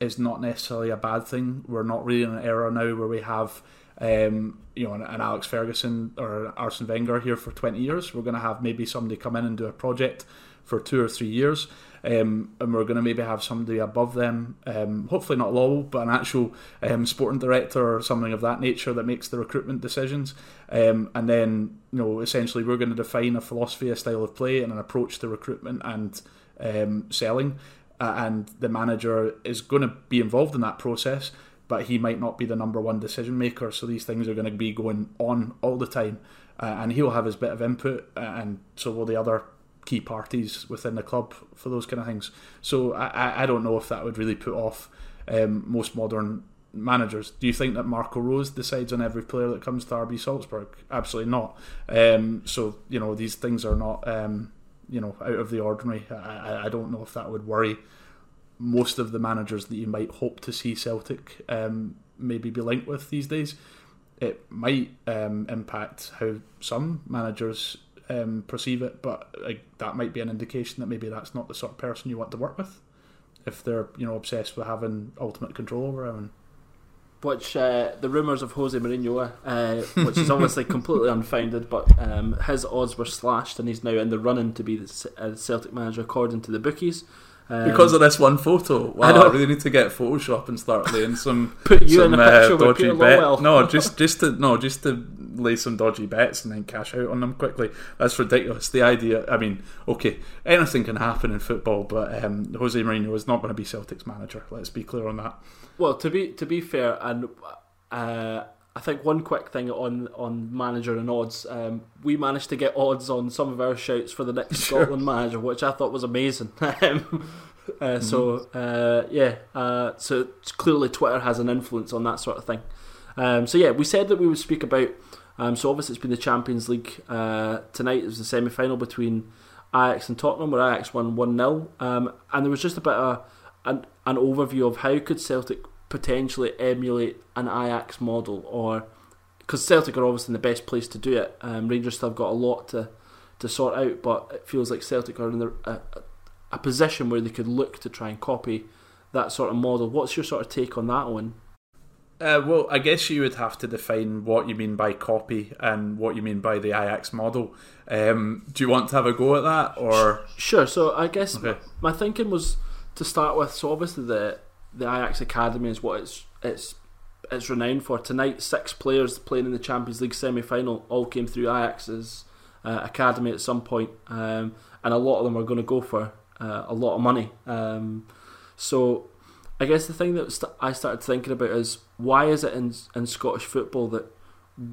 is not necessarily a bad thing. We're not really in an era now where we have um, you know, an, an, Alex Ferguson or Arsene Wenger here for 20 years. We're going to have maybe somebody come in and do a project for two or three years. Um, and we're going to maybe have somebody above them, um, hopefully not Lawwell, but an actual um, sporting director or something of that nature that makes the recruitment decisions. Um, and then, you know, essentially we're going to define a philosophy, a style of play, and an approach to recruitment and um, selling uh, and the manager is going to be involved in that process, but he might not be the number one decision maker. So these things are going to be going on all the time, uh, and he'll have his bit of input, uh, and so will the other key parties within the club for those kind of things. So I, I don't know if that would really put off um, most modern managers. Do you think that Marco Rose decides on every player that comes to RB Salzburg? Absolutely not. Um, so you know these things are not. Um, you know out of the ordinary. I, I don't know if that would worry most of the managers that you might hope to see Celtic um, maybe be linked with these days. It might um, impact how some managers um, perceive it, but like, that might be an indication that maybe that's not the sort of person you want to work with if they're you know obsessed with having ultimate control over everything which uh, the rumours of Jose Mourinho, uh, which is obviously completely unfounded, but um, his odds were slashed and he's now in the running to be the uh, Celtic manager according to the bookies. Um, because of this one photo. Wow, I, I, really need to get Photoshop and start laying some put you some, in a picture uh, dodgy bet. No, just just to no, just to lay some dodgy bets and then cash out on them quickly. That's ridiculous. The idea. I mean, okay, anything can happen in football, but um, Jose Mourinho is not going to be Celtic's manager. Let's be clear on that. Well, to be to be fair, and uh, I think one quick thing on on manager and odds, um, we managed to get odds on some of our shouts for the next sure. Scotland manager, which I thought was amazing. Um, uh, mm-hmm. So uh, yeah, uh, so clearly Twitter has an influence on that sort of thing. Um, so yeah, we said that we would speak about. Um, so obviously it's been the Champions League uh, tonight. It was the semi final between Ajax and Tottenham, where Ajax won one 0 um, and there was just a bit of an, an overview of how could Celtic potentially emulate an Ajax model, or because Celtic are obviously in the best place to do it. Um, Rangers still have got a lot to to sort out, but it feels like Celtic are in the, a, a position where they could look to try and copy that sort of model. What's your sort of take on that one? Uh, well, I guess you would have to define what you mean by copy and what you mean by the Ajax model. Um, do you want to have a go at that, or sure? So I guess okay. my thinking was to start with. So obviously the the Ajax academy is what it's it's it's renowned for. Tonight, six players playing in the Champions League semi final all came through Ajax's uh, academy at some point, um, and a lot of them are going to go for uh, a lot of money. Um, so I guess the thing that st- I started thinking about is why is it in in Scottish football that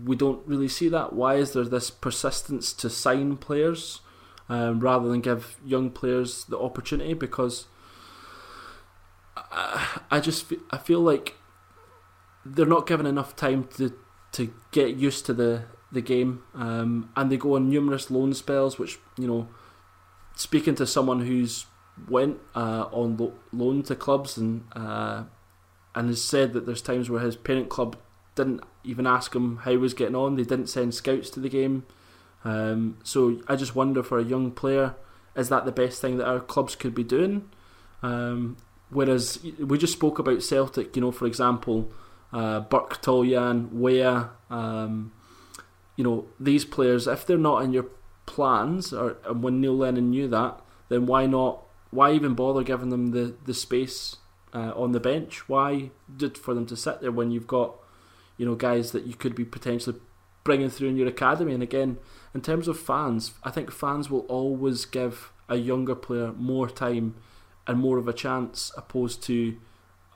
we don't really see that? Why is there this persistence to sign players um, rather than give young players the opportunity? Because I, I just I feel like they're not given enough time to to get used to the the game, um, and they go on numerous loan spells, which you know, speaking to someone who's went uh, on lo- loan to clubs and uh, and has said that there's times where his parent club didn't even ask him how he was getting on. They didn't send scouts to the game. Um, so I just wonder for a young player, is that the best thing that our clubs could be doing? Um, whereas we just spoke about Celtic, you know, for example, uh, Burke Toljan, Weah, um, you know, these players, if they're not in your plans, or when Neil Lennon knew that, then why not? Why even bother giving them the the space uh, on the bench? Why did for them to sit there when you've got, you know, guys that you could be potentially bringing through in your academy? And again, in terms of fans, I think fans will always give a younger player more time and more of a chance opposed to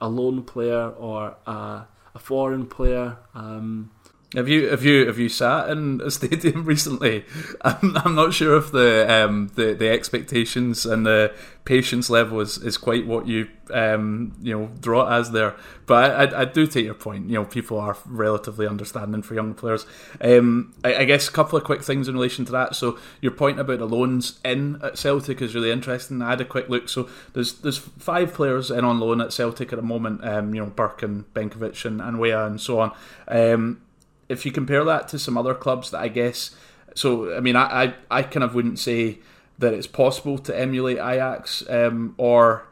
a lone player or a, a foreign player. Um, have you have you have you sat in a stadium recently? I'm, I'm not sure if the um, the the expectations and the patience level is, is quite what you um, you know draw it as there. But I, I, I, do take your point. You know, people are relatively understanding for young players. Um, I, I, guess a couple of quick things in relation to that. So your point about the loans in at Celtic is really interesting. I had a quick look. So there's there's five players in on loan at Celtic at the moment. Um, you know, Burke and Benkovic and, and Weah and so on. Um, if you compare that to some other clubs that I guess, so I mean, I I, I kind of wouldn't say that it's possible to emulate Ajax um, or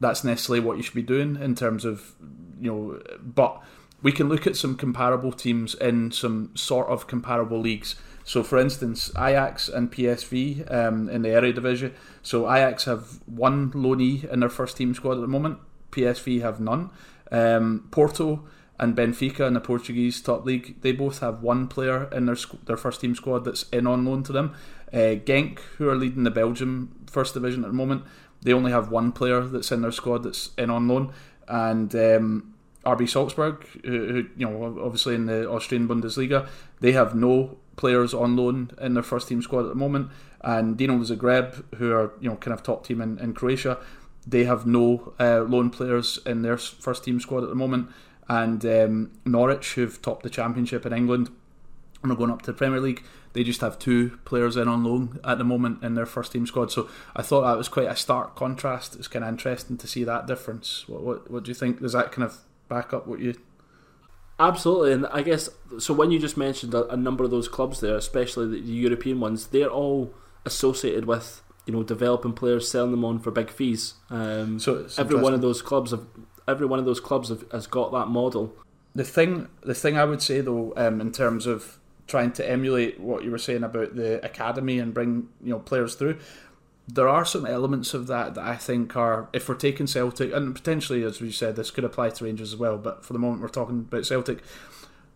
that's necessarily what you should be doing in terms of you know, but we can look at some comparable teams in some sort of comparable leagues. So, for instance, Ajax and PSV um, in the Eredivisie. So, Ajax have one loanee in their first team squad at the moment. PSV have none. Um, Porto and Benfica in the Portuguese top league, they both have one player in their their first team squad that's in on loan to them. Uh, Genk, who are leading the Belgium first division at the moment, they only have one player that's in their squad that's in on loan, and um, RB Salzburg, who, who, you know obviously in the Austrian Bundesliga, they have no players on loan in their first team squad at the moment, and Dinamo Zagreb, who are you know kind of top team in, in Croatia, they have no uh, loan players in their first team squad at the moment and um, Norwich, who've topped the Championship in England and are going up to the Premier League, they just have two players in on loan at the moment in their first team squad. So I thought that was quite a stark contrast. It's kind of interesting to see that difference. What, what, what do you think? Does that kind of back up what you? Absolutely, and I guess so. When you just mentioned a, a number of those clubs there, especially the, the European ones, they're all associated with you know developing players, selling them on for big fees. Um, so every one of those clubs have every one of those clubs have, has got that model. The thing, the thing I would say though, um, in terms of trying to emulate what you were saying about the academy and bring you know players through, there are some elements of that that I think are, if we're taking Celtic, and potentially as we said, this could apply to Rangers as well, but for the moment we're talking about Celtic.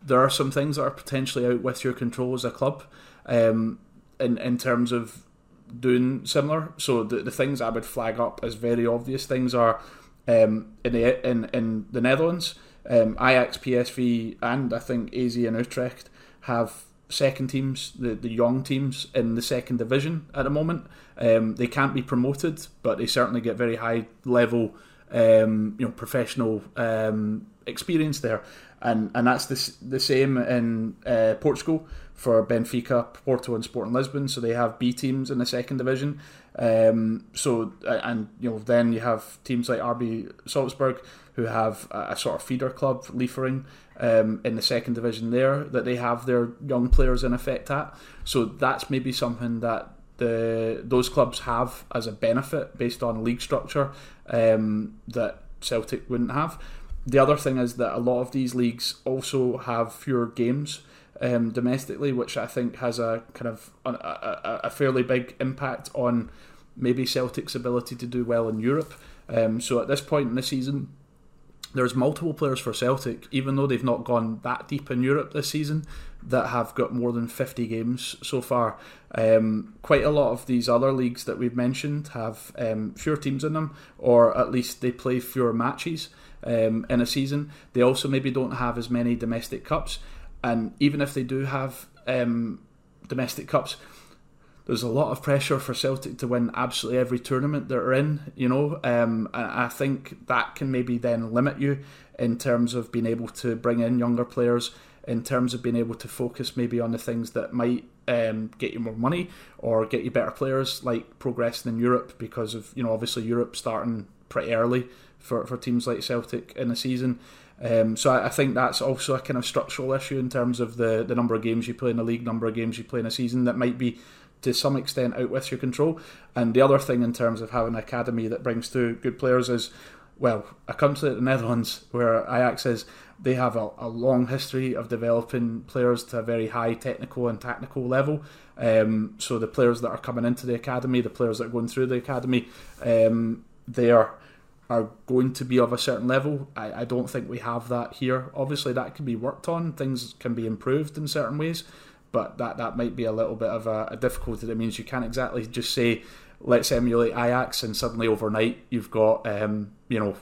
There are some things that are potentially out with your control as a club, um, in in terms of doing similar. So the the things I would flag up as very obvious things are um, in the in in the Netherlands. Um, Ajax, PSV, and I think AZ and Utrecht have second teams, the, the young teams in the second division at the moment. Um, they can't be promoted, but they certainly get very high level, um, you know, professional um, experience there, and and that's the the same in uh, Portugal for Benfica, Porto, and Sporting Lisbon. So they have B teams in the second division. Um, so and you know then you have teams like RB Salzburg who have a, a sort of feeder club, Liefering, um, in the second division there that they have their young players in effect at. So that's maybe something that the those clubs have as a benefit based on league structure um, that Celtic wouldn't have. the other thing is that a lot of these leagues also have fewer games um, domestically, which I think has a kind of a, a, a, fairly big impact on maybe Celtic's ability to do well in Europe. Um, so at this point in the season, there's multiple players for Celtic, even though they've not gone that deep in Europe this season, that have got more than 50 games so far. Um, quite a lot of these other leagues that we've mentioned have um, fewer teams in them, or at least they play fewer matches um, in a season. They also maybe don't have as many domestic cups, and even if they do have um, domestic cups, there's a lot of pressure for Celtic to win absolutely every tournament they're in, you know, um, and I think that can maybe then limit you in terms of being able to bring in younger players, in terms of being able to focus maybe on the things that might um, get you more money or get you better players, like progressing in Europe, because of you know obviously Europe starting pretty early for, for teams like Celtic in the season. Um, so I, I, think that's also a kind of structural issue in terms of the, the number of games you play in the league, number of games you play in a season that might be to some extent out with your control. And the other thing in terms of having an academy that brings through good players is, well, a country like the Netherlands where Ajax is, they have a, a long history of developing players to a very high technical and tactical level. Um, so the players that are coming into the academy, the players that are going through the academy, um, they are are going to be of a certain level. I, I don't think we have that here. Obviously, that can be worked on. Things can be improved in certain ways, but that, that might be a little bit of a, a difficulty. That means you can't exactly just say, let's emulate Ajax, and suddenly overnight you've got um, you know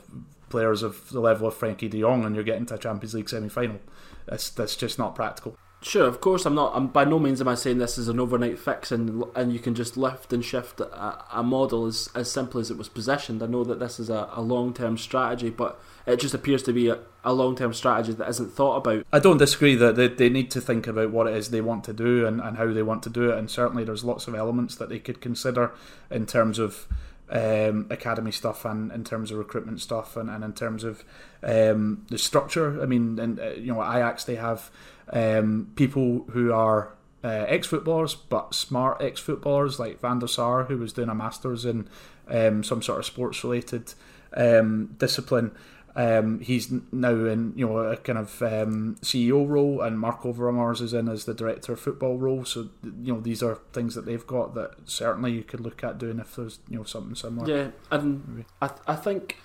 players of the level of Frenkie De Jong, and you're getting to a Champions League semi final. That's that's just not practical. Sure, of course, I'm not. I'm by no means am I saying this is an overnight fix and and you can just lift and shift a, a model as as simple as it was positioned. I know that this is a, a long term strategy, but it just appears to be a, a long term strategy that isn't thought about. I don't disagree that they, they need to think about what it is they want to do and, and how they want to do it, and certainly there's lots of elements that they could consider in terms of um, academy stuff and in terms of recruitment stuff and, and in terms of um, the structure. I mean, and uh, you know, Ajax they have um, people who are uh, ex footballers but smart ex footballers like Van der Sar, who was doing a masters in um, some sort of sports related um, discipline. Um, he's now in you know a kind of um, CEO role, and Marco Overmars is in as the director of football role. So you know these are things that they've got that certainly you could look at doing if there's you know something similar. Yeah, and I th- I think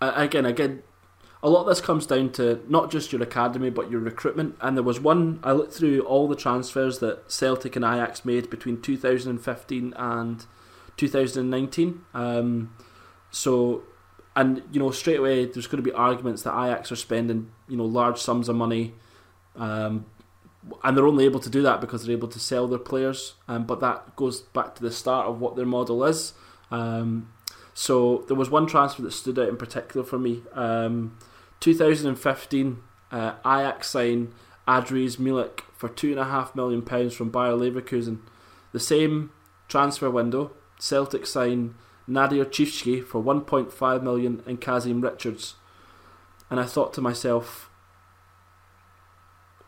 again again a lot of this comes down to not just your academy but your recruitment. And there was one I looked through all the transfers that Celtic and Ajax made between 2015 and 2019. Um, so, and you know, straight away there's going to be arguments that Ajax are spending you know large sums of money. Um, and they're only able to do that because they're able to sell their players. Um, but that goes back to the start of what their model is. Um, so there was one transfer that stood out in particular for me. Um, 2015, uh, Ajax signed Adries Milik for two and a half million pounds from Bayer Leverkusen. The same transfer window, Celtic signed Nadir Ciftci for 1.5 million and Kazim Richards. And I thought to myself,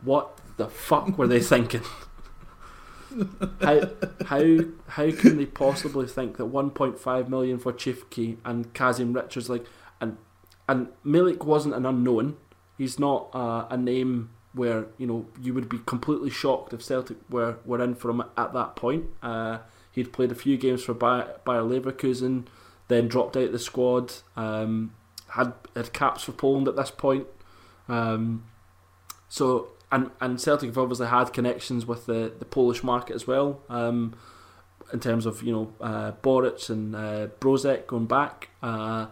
what the fuck were they thinking? how how how can they possibly think that 1.5 million for Ciftci and Kazim Richards like and Milik wasn't an unknown. He's not uh, a name where you know you would be completely shocked if Celtic were, were in for him at that point. Uh, he'd played a few games for Bayer, Bayer Leverkusen, then dropped out of the squad. Um, had had caps for Poland at this point. Um, so and and Celtic have obviously had connections with the, the Polish market as well. Um, in terms of you know uh, Boruc and uh, Brożek going back. Uh,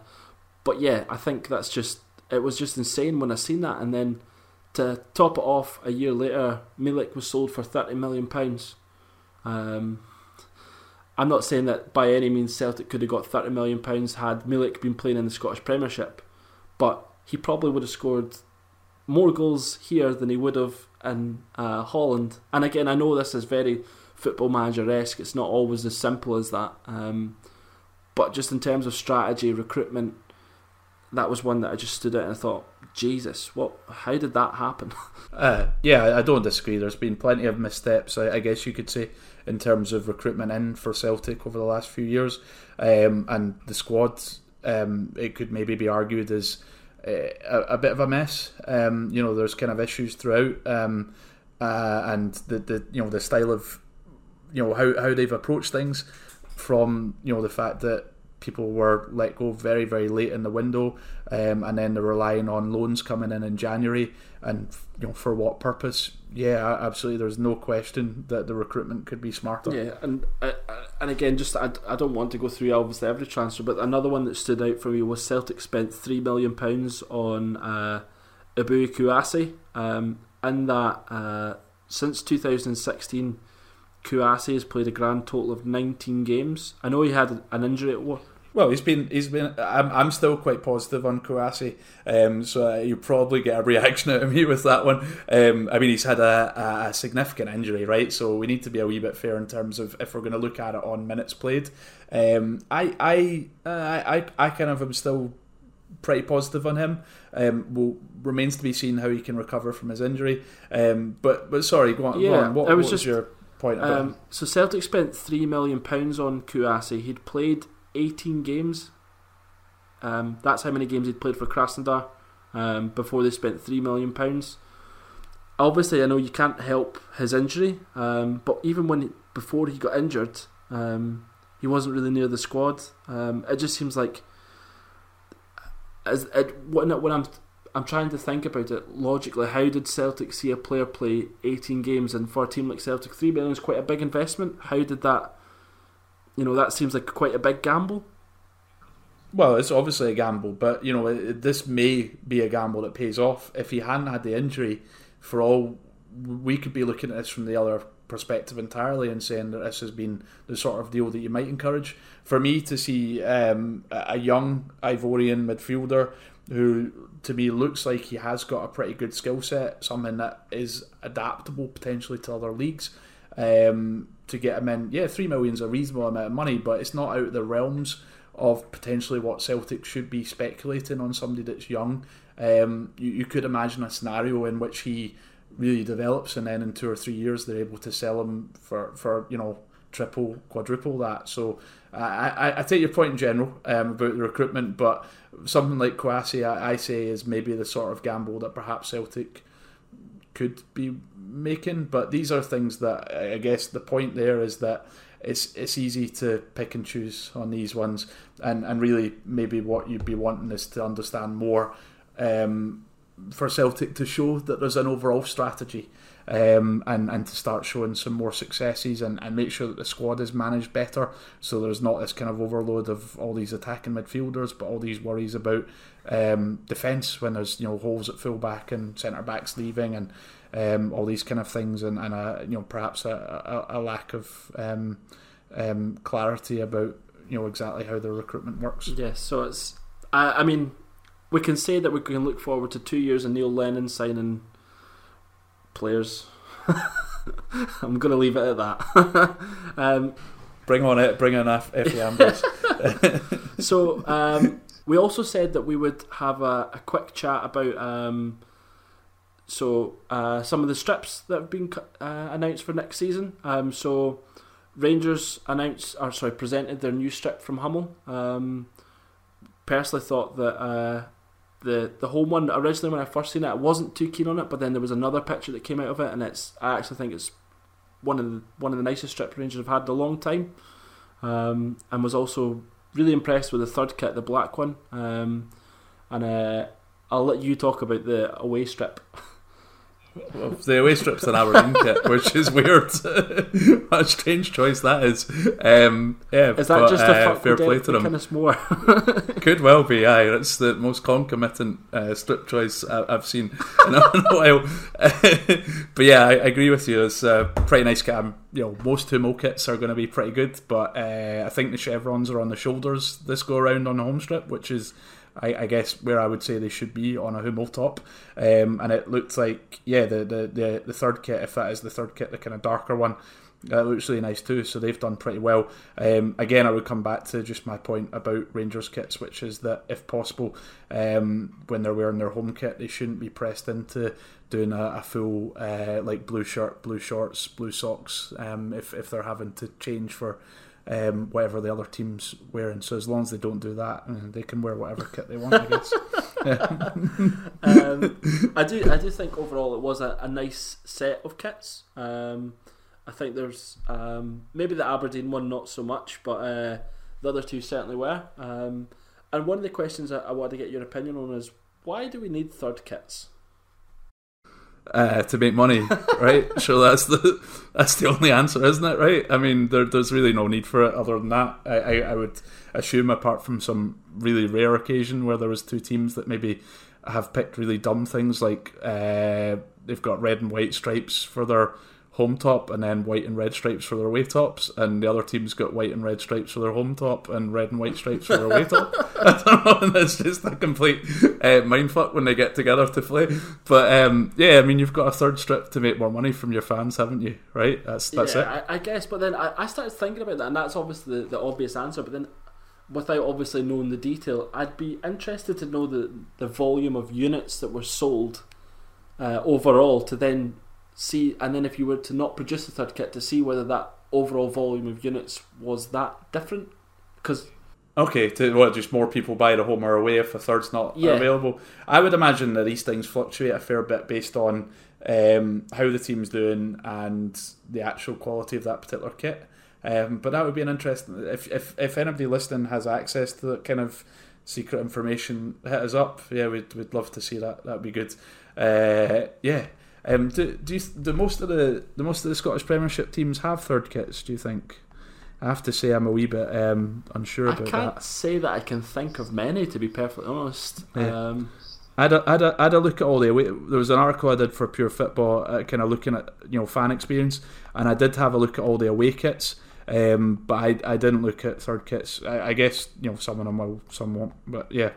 but yeah, I think that's just it was just insane when I seen that, and then to top it off, a year later, Milik was sold for thirty million pounds. Um, I'm not saying that by any means Celtic could have got thirty million pounds had Milik been playing in the Scottish Premiership, but he probably would have scored more goals here than he would have in uh, Holland. And again, I know this is very football manager esque. It's not always as simple as that. Um, but just in terms of strategy, recruitment, that was one that I just stood out and I thought, Jesus, what? How did that happen? uh, yeah, I don't disagree. There's been plenty of missteps, I, I, guess you could say, in terms of recruitment in for Celtic over the last few years, um, and the squad. Um, it could maybe be argued as a, a, bit of a mess. Um, you know, there's kind of issues throughout, um, uh, and the, the you know the style of you know how how they've approached things from you know the fact that people were let go very very late in the window, um, and then they're relying on loans coming in in January, and you know for what purpose? Yeah, absolutely. There's no question that the recruitment could be smarter. Yeah, and uh, uh and again, just I, I don't want to go through obviously every transfer, but another one that stood out for me was Celtic spent three million pounds on uh, Eboue Kouassi, um, and that uh, since 2016. Kouassi has played a grand total of 19 games. I know he had an injury at one. Well, he's been he's been. I'm, I'm still quite positive on Kouassi, um, so you probably get a reaction out of me with that one. Um, I mean, he's had a, a, significant injury, right? So we need to be a wee bit fair in terms of if we're going to look at it on minutes played. Um, I I, uh, I I kind of am still pretty positive on him. Um, well, remains to be seen how he can recover from his injury. Um, but but sorry, go on. Yeah, go on. What, was what just, was your point um, So Celtic spent three million pounds on Kouassi. He'd played 18 games. Um, that's how many games he'd played for Krasnodar um, before they spent three million pounds. Obviously, I know you can't help his injury, um, but even when before he got injured, um, he wasn't really near the squad. Um, it just seems like as it, when, when I'm I'm trying to think about it logically. How did Celtic see a player play 18 games and for a team like Celtic, three million is quite a big investment. How did that you know that seems like quite a big gamble. Well, it's obviously a gamble, but you know this may be a gamble that pays off. If he hadn't had the injury, for all we could be looking at this from the other perspective entirely and saying that this has been the sort of deal that you might encourage. For me to see um, a young Ivorian midfielder who, to me, looks like he has got a pretty good skill set, something that is adaptable potentially to other leagues. Um, to get him in. Yeah, three million's a reasonable amount of money, but it's not out of the realms of potentially what Celtic should be speculating on somebody that's young. Um, you, you could imagine a scenario in which he really develops, and then in two or three years they're able to sell him for for you know triple, quadruple that. So I, I, I take your point in general um, about the recruitment, but something like Kouassi, I, I say, is maybe the sort of gamble that perhaps Celtic could be making. But these are things that I guess the point there is that it's it's easy to pick and choose on these ones, and and really maybe what you'd be wanting is to understand more um, for Celtic to show that there's an overall strategy. Um, and, and to start showing some more successes and, and make sure that the squad is managed better so there's not this kind of overload of all these attacking midfielders but all these worries about um, defence when there's you know holes at fullback and centre backs leaving and um, all these kind of things, and, and a, you know perhaps a, a, a lack of um, um, clarity about you know exactly how the recruitment works. Yes, so it's I, I mean we can say that we can look forward to two years of Neil Lennon signing players. I'm going to leave it at that. um, bring on it, bring on Efe Ambrose. so um, we also said that we would have a, a quick chat about um, so uh, some of the strips that have been uh, announced for next season. Um, so Rangers announced, or sorry, presented their new strip from Hummel. Um, personally, thought that uh, the the home one originally when I first seen it, I wasn't too keen on it, but then there was another picture that came out of it, and it's I actually think it's one of the one of the nicest strip ranges I've had in a long time, um, and was also really impressed with the third kit, the black one, um, and uh, I'll let you talk about the away strip. The away strip's an Aberdeen kit, which is weird. what a strange choice that is. Um, yeah, is that but, just uh, a fair play to them? more? Could well be. Aye, it's the most concomitant uh, strip choice I've seen in a, while. but yeah, I, I, agree with you. It's a pretty nice kit. you know, most Hummel kits are going to be pretty good, but uh, I think the chevrons are on the shoulders this go around on the home strip, which is I, I, guess where I would say they should be on a Hummel top. Um, and it looked like yeah, the, the, the, the third kit, if that is the third kit, the kind of darker one. Uh, looks really nice too, so they've done pretty well. Um, again, I would come back to just my point about Rangers kits, which is that if possible, um, when they're wearing their home kit, they shouldn't be pressed into doing a, a full uh, like blue shirt, blue shorts, blue socks. Um, if if they're having to change for um, whatever the other team's wearing. So as long as they don't do that, uh, they can wear whatever kit they want, I guess. um, I do I do think overall it was a, a nice set of kits. Um, I think there's um, maybe the Aberdeen one not so much, but uh, the other two certainly were. Um, and one of the questions I, I wanted to get your opinion on is why do we need third kits? Uh, to make money, right? so that's the that's the only answer, isn't it? Right? I mean, there, there's really no need for it other than that. I, I, I, would assume, apart from some really rare occasion where there was two teams that maybe have picked really dumb things, like uh, they've got red and white stripes for their home top and then white and red stripes for their away tops, and the other team's got white and red stripes for their home top and red and white stripes for their away top. I don't know, and it's just a complete uh, mindfuck when they get together to play. But um, yeah, I mean, you've got a third strip to make more money from your fans, haven't you? Right? That's that's yeah, it. I, I, guess, but then I, I started thinking about that, and that's obviously the, the obvious answer. But then without obviously knowing the detail, I'd be interested to know the the volume of units that were sold uh, overall to then see, and then if you were to not produce the third kit, to see whether that overall volume of units was that different. Because okay, to what just more people buy the home or away if a third's not yeah. available. I would imagine that these things fluctuate a fair bit based on um, how the team's doing and the actual quality of that particular kit. Um, but that would be an interesting. If, if if anybody listening has access to that kind of secret information, hit us up. Yeah, we'd we'd love to see that. That'd be good. Uh, yeah, um, do do, you, do most of the the most of the Scottish Premiership teams have third kits? Do you think? I have to say I'm a wee bit um, unsure I about that. I can't say that I can think of many, to be perfectly honest. Yeah. Um, I had, a, I, had a, I had a look at all the away. There was an article I did for Pure Football, uh, kind of looking at you know fan experience, and I did have a look at all the away kits. Um, but I, I didn't look at third kits. I, I guess you know some of them will, some won't. But yeah,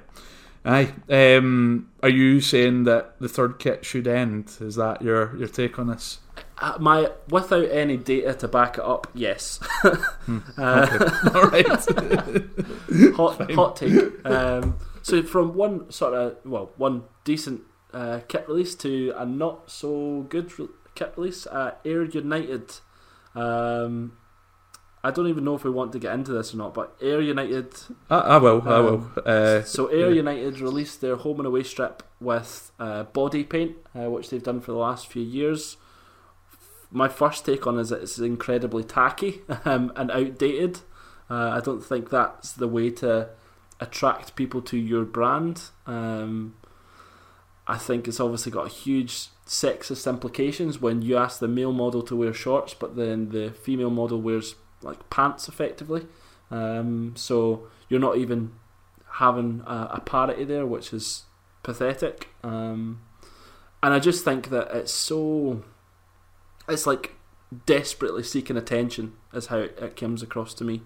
Aye. Um, are you saying that the third kit should end? Is that your your take on this? Uh, my without any data to back it up, yes. hmm. uh, All right. hot Fine. hot take. Um, so from one sort of well, one decent uh, kit release to a not so good re- kit release, uh, Ayr United. Um, I don't even know if we want to get into this or not, but Ayr United. I, I will. Um, I will. Uh, so Ayr yeah. United released their home and away strip with uh, body paint, uh, which they've done for the last few years. My first take on is that it's incredibly tacky um, and outdated. Uh, I don't think that's the way to attract people to your brand. Um, I think it's obviously got huge sexist implications when you ask the male model to wear shorts, but then the female model wears like pants effectively. Um, so you're not even having a, a, parity there, which is pathetic. Um, and I just think that it's so. It's like desperately seeking attention, is how it, it comes across to me.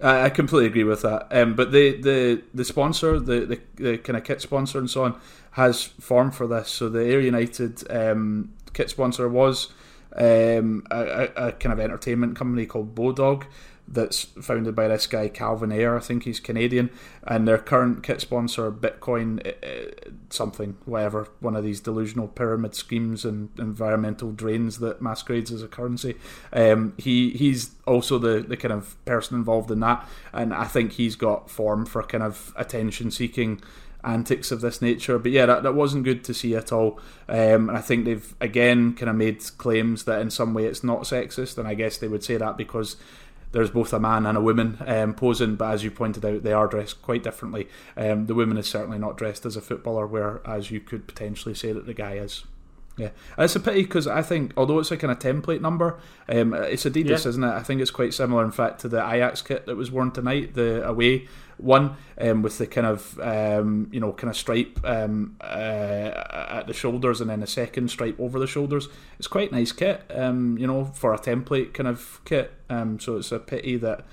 I completely agree with that. Um, but the, the, the sponsor, the, the, the kind of kit sponsor and so on, has formed for this. So the Ayr United um, kit sponsor was um, a, a, kind of entertainment company called Bodog that's founded by this guy Calvin Ayre. I think he's Canadian, and their current kit sponsor Bitcoin uh, something, whatever, one of these delusional pyramid schemes and environmental drains that masquerades as a currency. Um, he he's also the the kind of person involved in that, and I think he's got form for kind of attention seeking antics of this nature. But yeah, that, that wasn't good to see at all. Um, and I think they've again kind of made claims that in some way it's not sexist, and I guess they would say that because there's both a man and a woman um, posing, but as you pointed out, they are dressed quite differently. Um, the woman is certainly not dressed as a footballer, whereas you could potentially say that the guy is. Yeah, it's a pity because I think although it's like a kind of template number, um, it's Adidas, yeah. isn't it? I think it's quite similar, in fact, to the Ajax kit that was worn tonight, the away one, um, with the kind of um, you know kind of stripe um, uh, at the shoulders and then a second stripe over the shoulders. It's quite nice kit, um, you know, for a template kind of kit. Um, so it's a pity that,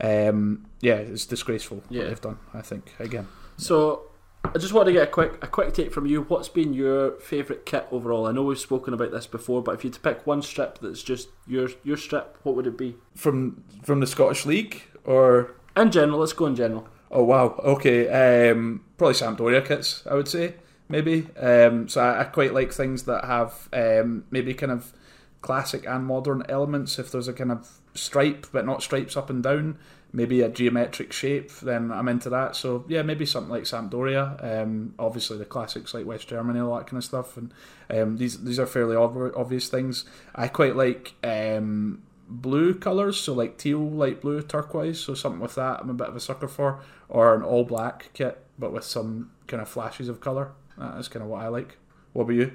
um, yeah, it's disgraceful yeah. what they've done. I think again. So I just want to get a quick a quick take from you. What's been your favourite kit overall? I know we've spoken about this before, but if you had to pick one strip that's just your your strip, what would it be? From from the Scottish League or in general? Let's go in general. Oh wow, okay. Um, probably Sampdoria kits, I would say maybe. Um, so I, I, quite like things that have um, maybe kind of classic and modern elements. If there's a kind of stripe, but not stripes up and down, maybe a geometric shape, then I'm into that. So yeah, maybe something like Sampdoria. Um, obviously the classics like West Germany, all that kind of stuff, and um, these these are fairly obvious things. I quite like um, blue colours, so like teal, light blue, turquoise. So something with that, I'm a bit of a sucker for, or an all black kit, but with some kind of flashes of colour. That's kind of what I like. What about you?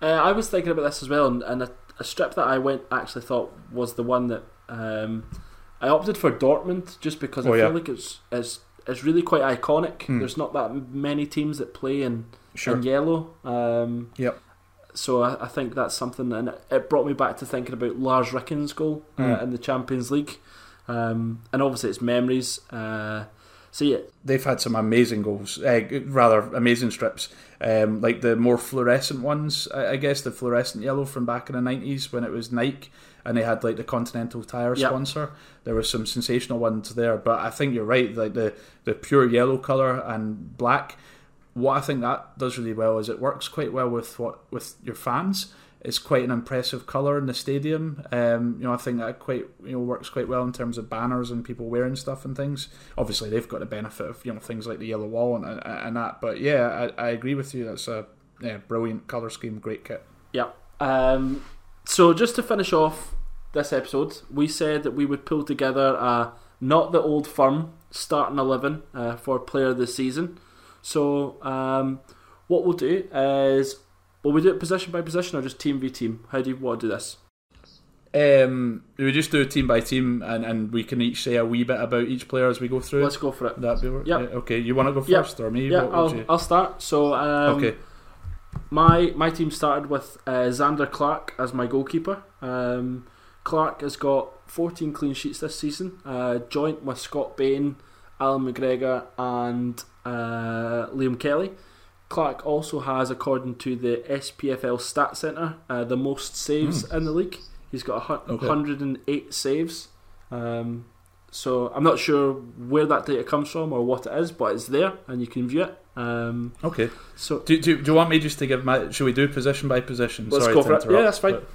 Uh, I was thinking about this as well, and, and a, a, strip that I went actually thought was the one that um, I opted for Dortmund just because oh, I feel like it's, it's it's really quite iconic. Hmm. There's not that many teams that play in sure. in yellow. Um, yep. So I, I, think that's something, and it brought me back to thinking about Lars Ricken's goal uh, hmm. in the Champions League, um, and obviously it's memories. Uh, so yeah, they've had some amazing goals, uh, rather amazing strips, um, like the more fluorescent ones. I, guess the fluorescent yellow from back in the nineties when it was Nike and they had like the Continental Tire yep. sponsor. There were some sensational ones there, but I think you're right. Like the the pure yellow color and black. What I think that does really well is it works quite well with what with your fans it's quite an impressive colour in the stadium. Um, you know, I think that quite you know works quite well in terms of banners and people wearing stuff and things. Obviously, they've got the benefit of you know things like the yellow wall and and that. But yeah, I, I agree with you. That's a yeah, brilliant colour scheme, great kit. Yeah. Um, so just to finish off this episode, we said that we would pull together a not the old firm starting eleven uh, for player of the season. So um, what we'll do is Will we do it position by position or just team v team? How do you want to do this? Um, we just do team by team, and, and we can each say a wee bit about each player as we go through. Let's go for it. That be yeah. Okay, you want to go first yep. or me? Yeah, I'll, you... I'll start. So um, okay, my my team started with uh, Zander Clark as my goalkeeper. Um, Clark has got 14 clean sheets this season, uh, joint with Scott Bain, Allan McGregor, and uh, Liam Kelly. Clark also has, according to the SPFL Stat Centre, uh, the most saves mm. in the league. He's got a okay. 108 saves. Um, so I'm not sure where that data comes from or what it is, but it's there and you can view it. Um, okay. So do, do, do you want me just to give my? Should we do position by position? Let's Sorry go for it. Yeah, that's fine. But,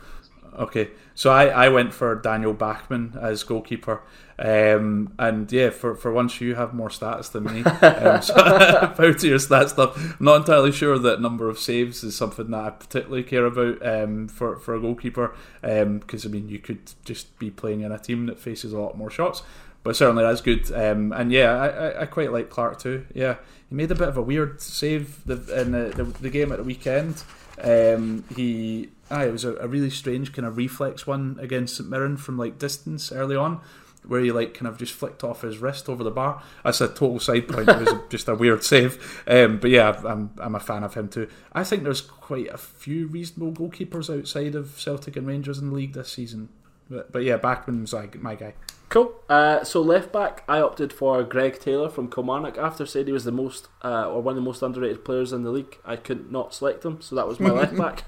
Okay, so I, I went for Daniel Bachmann as goalkeeper, um, and yeah, for, for once you have more stats than me. um, so about your stat stuff, I'm not entirely sure that number of saves is something that I particularly care about um, for for a goalkeeper, because um, I mean you could just be playing in a team that faces a lot more shots, but certainly that's good. Um, and yeah, I, I, I, quite like Clark too. Yeah, he made a bit of a weird save the, in the, the, the game at the weekend. Um, he Aye, it was a, a, really strange kind of reflex one against St Mirren from like distance early on, where he like kind of just flicked off his wrist over the bar. That's a total side point. It was just a weird save. Um, but yeah, I'm I'm a fan of him too. I think there's quite a few reasonable goalkeepers outside of Celtic and Rangers in the league this season. But, but yeah, Bachmann's like my guy. Cool. Uh, so left back, I opted for Greg Taylor from Kilmarnock. After said he was the most uh, or one of the most underrated players in the league, I could not select him, so that was my left back.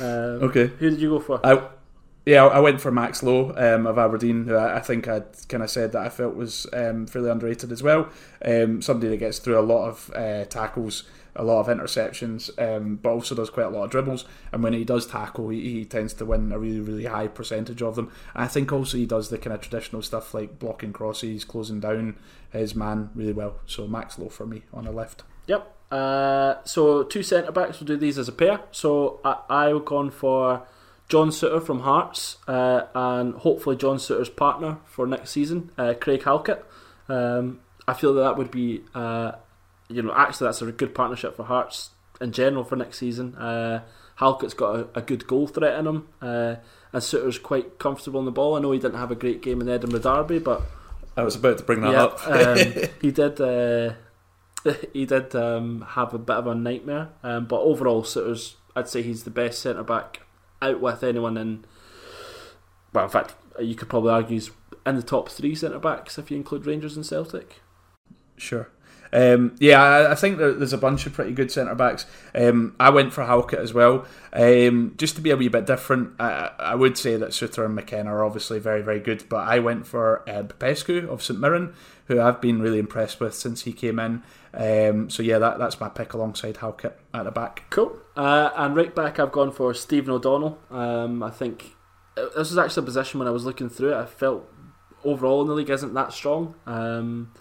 Um, okay. Who did you go for? I, yeah, I went for Max Lowe um, of Aberdeen, who I, I think I'd kind of said that I felt was um, fairly underrated as well. Um, somebody that gets through a lot of uh, tackles a lot of interceptions, um, but also does quite a lot of dribbles. And when he does tackle, he, he, tends to win a really, really high percentage of them. And I think also he does the kind of traditional stuff like blocking crosses, closing down his man really well. So Max Lowe for me on the left. Yep. Uh, so two centre backs. We'll do these as a pair. So I, I've gone for John Souttar from Hearts, uh, and hopefully John Souttar's partner for next season, uh, Craig Halkett. Um, I feel that that would be uh, you know, actually that's a good partnership for Hearts in general for next season. Uh, Halkett's got a, a, good goal threat in him, uh, and Souttar's quite comfortable on the ball. I know he didn't have a great game in the Edinburgh Derby, but I was about to bring that yeah, up. um, he did. He did um, have a bit of a nightmare, um, but overall, Souttar's. I'd say he's the best centre back out with anyone in. Well, in fact, you could probably argue he's in the top three centre backs if you include Rangers and Celtic. Sure. Um, yeah, I, I, think there's a bunch of pretty good centre backs. Um, I went for Halkett as well. Um, just to be a wee bit different, I, I, would say that Souttar and McKenna are obviously very, very good, but I went for uh, Popescu of St Mirren, who I've been really impressed with since he came in. Um, so yeah, that, that's my pick alongside Halkett at the back. Cool. Uh, and right back, I've gone for Stephen O'Donnell. Um, I think uh, this was actually a position when I was looking through it, I felt overall in the league isn't that strong. Um,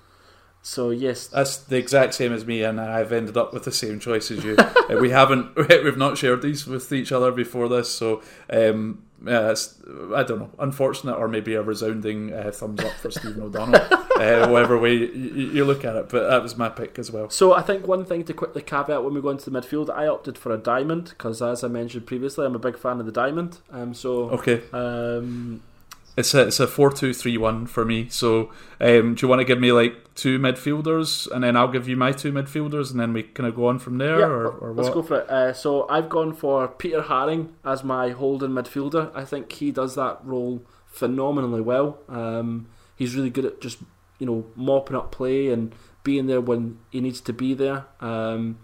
so yes, that's the exact same as me, and I've ended up with the same choice as you. Uh, we haven't, we've not shared these with each other before this, so um, yeah, I don't know, unfortunate or maybe a resounding uh, thumbs up for Stephen O'Donnell, uh, whatever way you, you, look at it. But that was my pick as well. So I think one thing to quickly caveat when we go into the midfield, I opted for a diamond because, as I mentioned previously, I'm a big fan of the diamond. Um, so okay, um, it's a it's a four two three one for me. So, um, do you want to give me like two midfielders, and then I'll give you my two midfielders, and then we kind of go on from there, yeah, or, or let's go for it. Uh, so I've gone for Peter Haring as my holding midfielder. I think he does that role phenomenally well. Um, he's really good at just you know mopping up play and being there when he needs to be there. Um,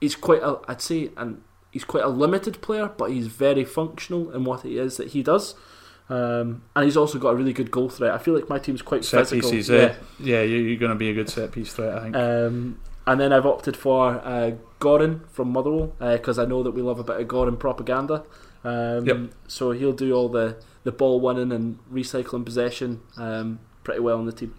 he's quite a, I'd say, and he's quite a limited player, but he's very functional in what he is that he does. Um, and he's also got a really good goal threat. I feel like my team's quite set physical. Pieces, yeah, yeah, you're going to be a good set piece threat, I think. Um, and then I've opted for uh, Gorrin from Motherwell because uh, I know that we love a bit of Gorrin propaganda. Um, yep. So he'll do all the, the ball winning and recycling possession um, pretty well in the team.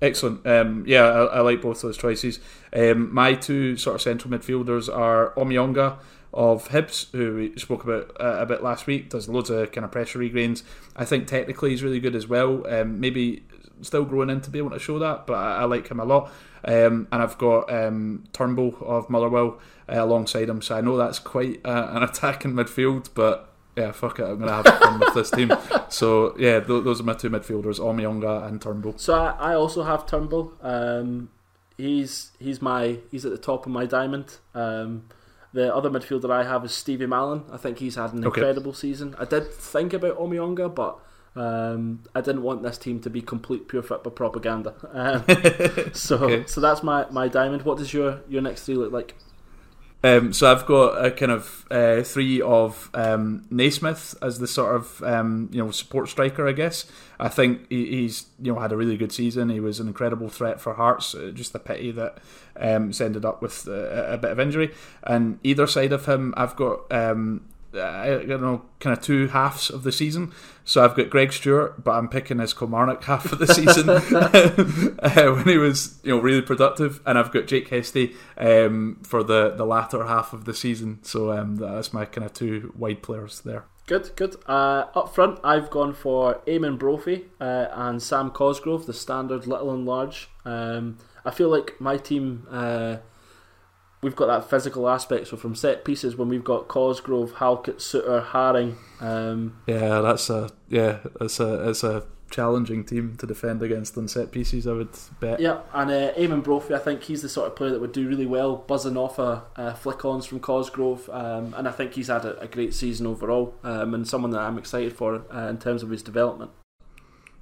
Excellent. Um, yeah, I, I, like both those choices. Um, my two sort of central midfielders are Omeonga of Hibs, who we spoke about uh, a bit last week, does loads of kind of pressure regains. I think technically he's really good as well. Um, maybe still growing in to be able to show that, but I, I like him a lot. Um, and I've got um, Turnbull of Motherwell uh, alongside him, so I know that's quite uh, an attacking midfield, but yeah, fuck it, I'm going to have fun with this team. So yeah, th- those are my two midfielders, Omeonga and Turnbull. So I, I also have Turnbull. Um, he's he's my he's at the top of my diamond. Um, the other midfielder I have is Stevie Mallan. I think he's had an okay. incredible season. I did think about Omeonga, but um, I didn't want this team to be complete pure football propaganda. Um, so, okay. so that's my, my diamond. What does your, your next three look like? Um, so I've got a kind of uh, three of um, Naismith as the sort of um, you know support striker, I guess. I think he, he's you know had a really good season. He was an incredible threat for Hearts. Uh, just a pity that um, ended up with a, a, bit of injury. And either side of him, I've got um, I don't know, kind of two halves of the season. So I've got Greg Stewart, but I'm picking his Kilmarnock half of the season uh, when he was, you know, really productive, and I've got Jake Hastie um, for the the latter half of the season. So um, that's my kind of two wide players there. Good, good. Uh, up front, I've gone for Eamonn Brophy uh, and Sam Cosgrove, the standard little and large. Um, I feel like my team uh, we've got that physical aspect. So from set pieces, when we've got Cosgrove, Halkett, Souttar, Haring. Um, yeah, that's a yeah, it's a it's a challenging team to defend against on set pieces. I would bet. Yeah, and uh, Eamonn Brophy, I think he's the sort of player that would do really well, buzzing off a, a flick-ons from Cosgrove, um, and I think he's had a, a great season overall, um, and someone that I'm excited for uh, in terms of his development.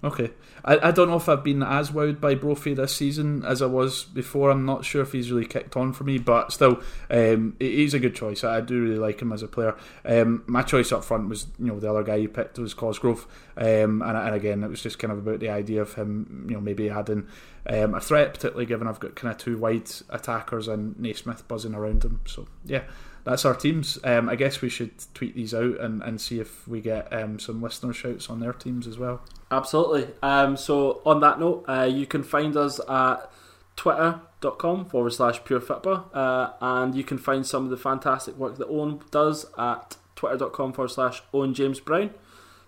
Okay. I, I don't know if I've been as wowed by Brophy this season as I was before. I'm not sure if he's really kicked on for me, but still, um, he's a good choice. I do really like him as a player. Um, my choice up front was, you know, the other guy you picked was Cosgrove, um, and, and again, it was just kind of about the idea of him, you know, maybe adding um, a threat, particularly given I've got kind of two wide attackers and Naismith buzzing around him. So yeah, that's our teams. Um, I guess we should tweet these out and, and see if we get um, some listener shouts on their teams as well. Absolutely. Um, so, on that note, uh, you can find us at twitter.com forward slash pure uh, and you can find some of the fantastic work that Owen does at twitter.com forward slash Owen James Brown.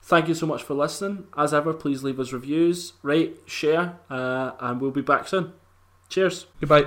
Thank you so much for listening. As ever, please leave us reviews, rate, share, uh, and we'll be back soon. Cheers. Goodbye.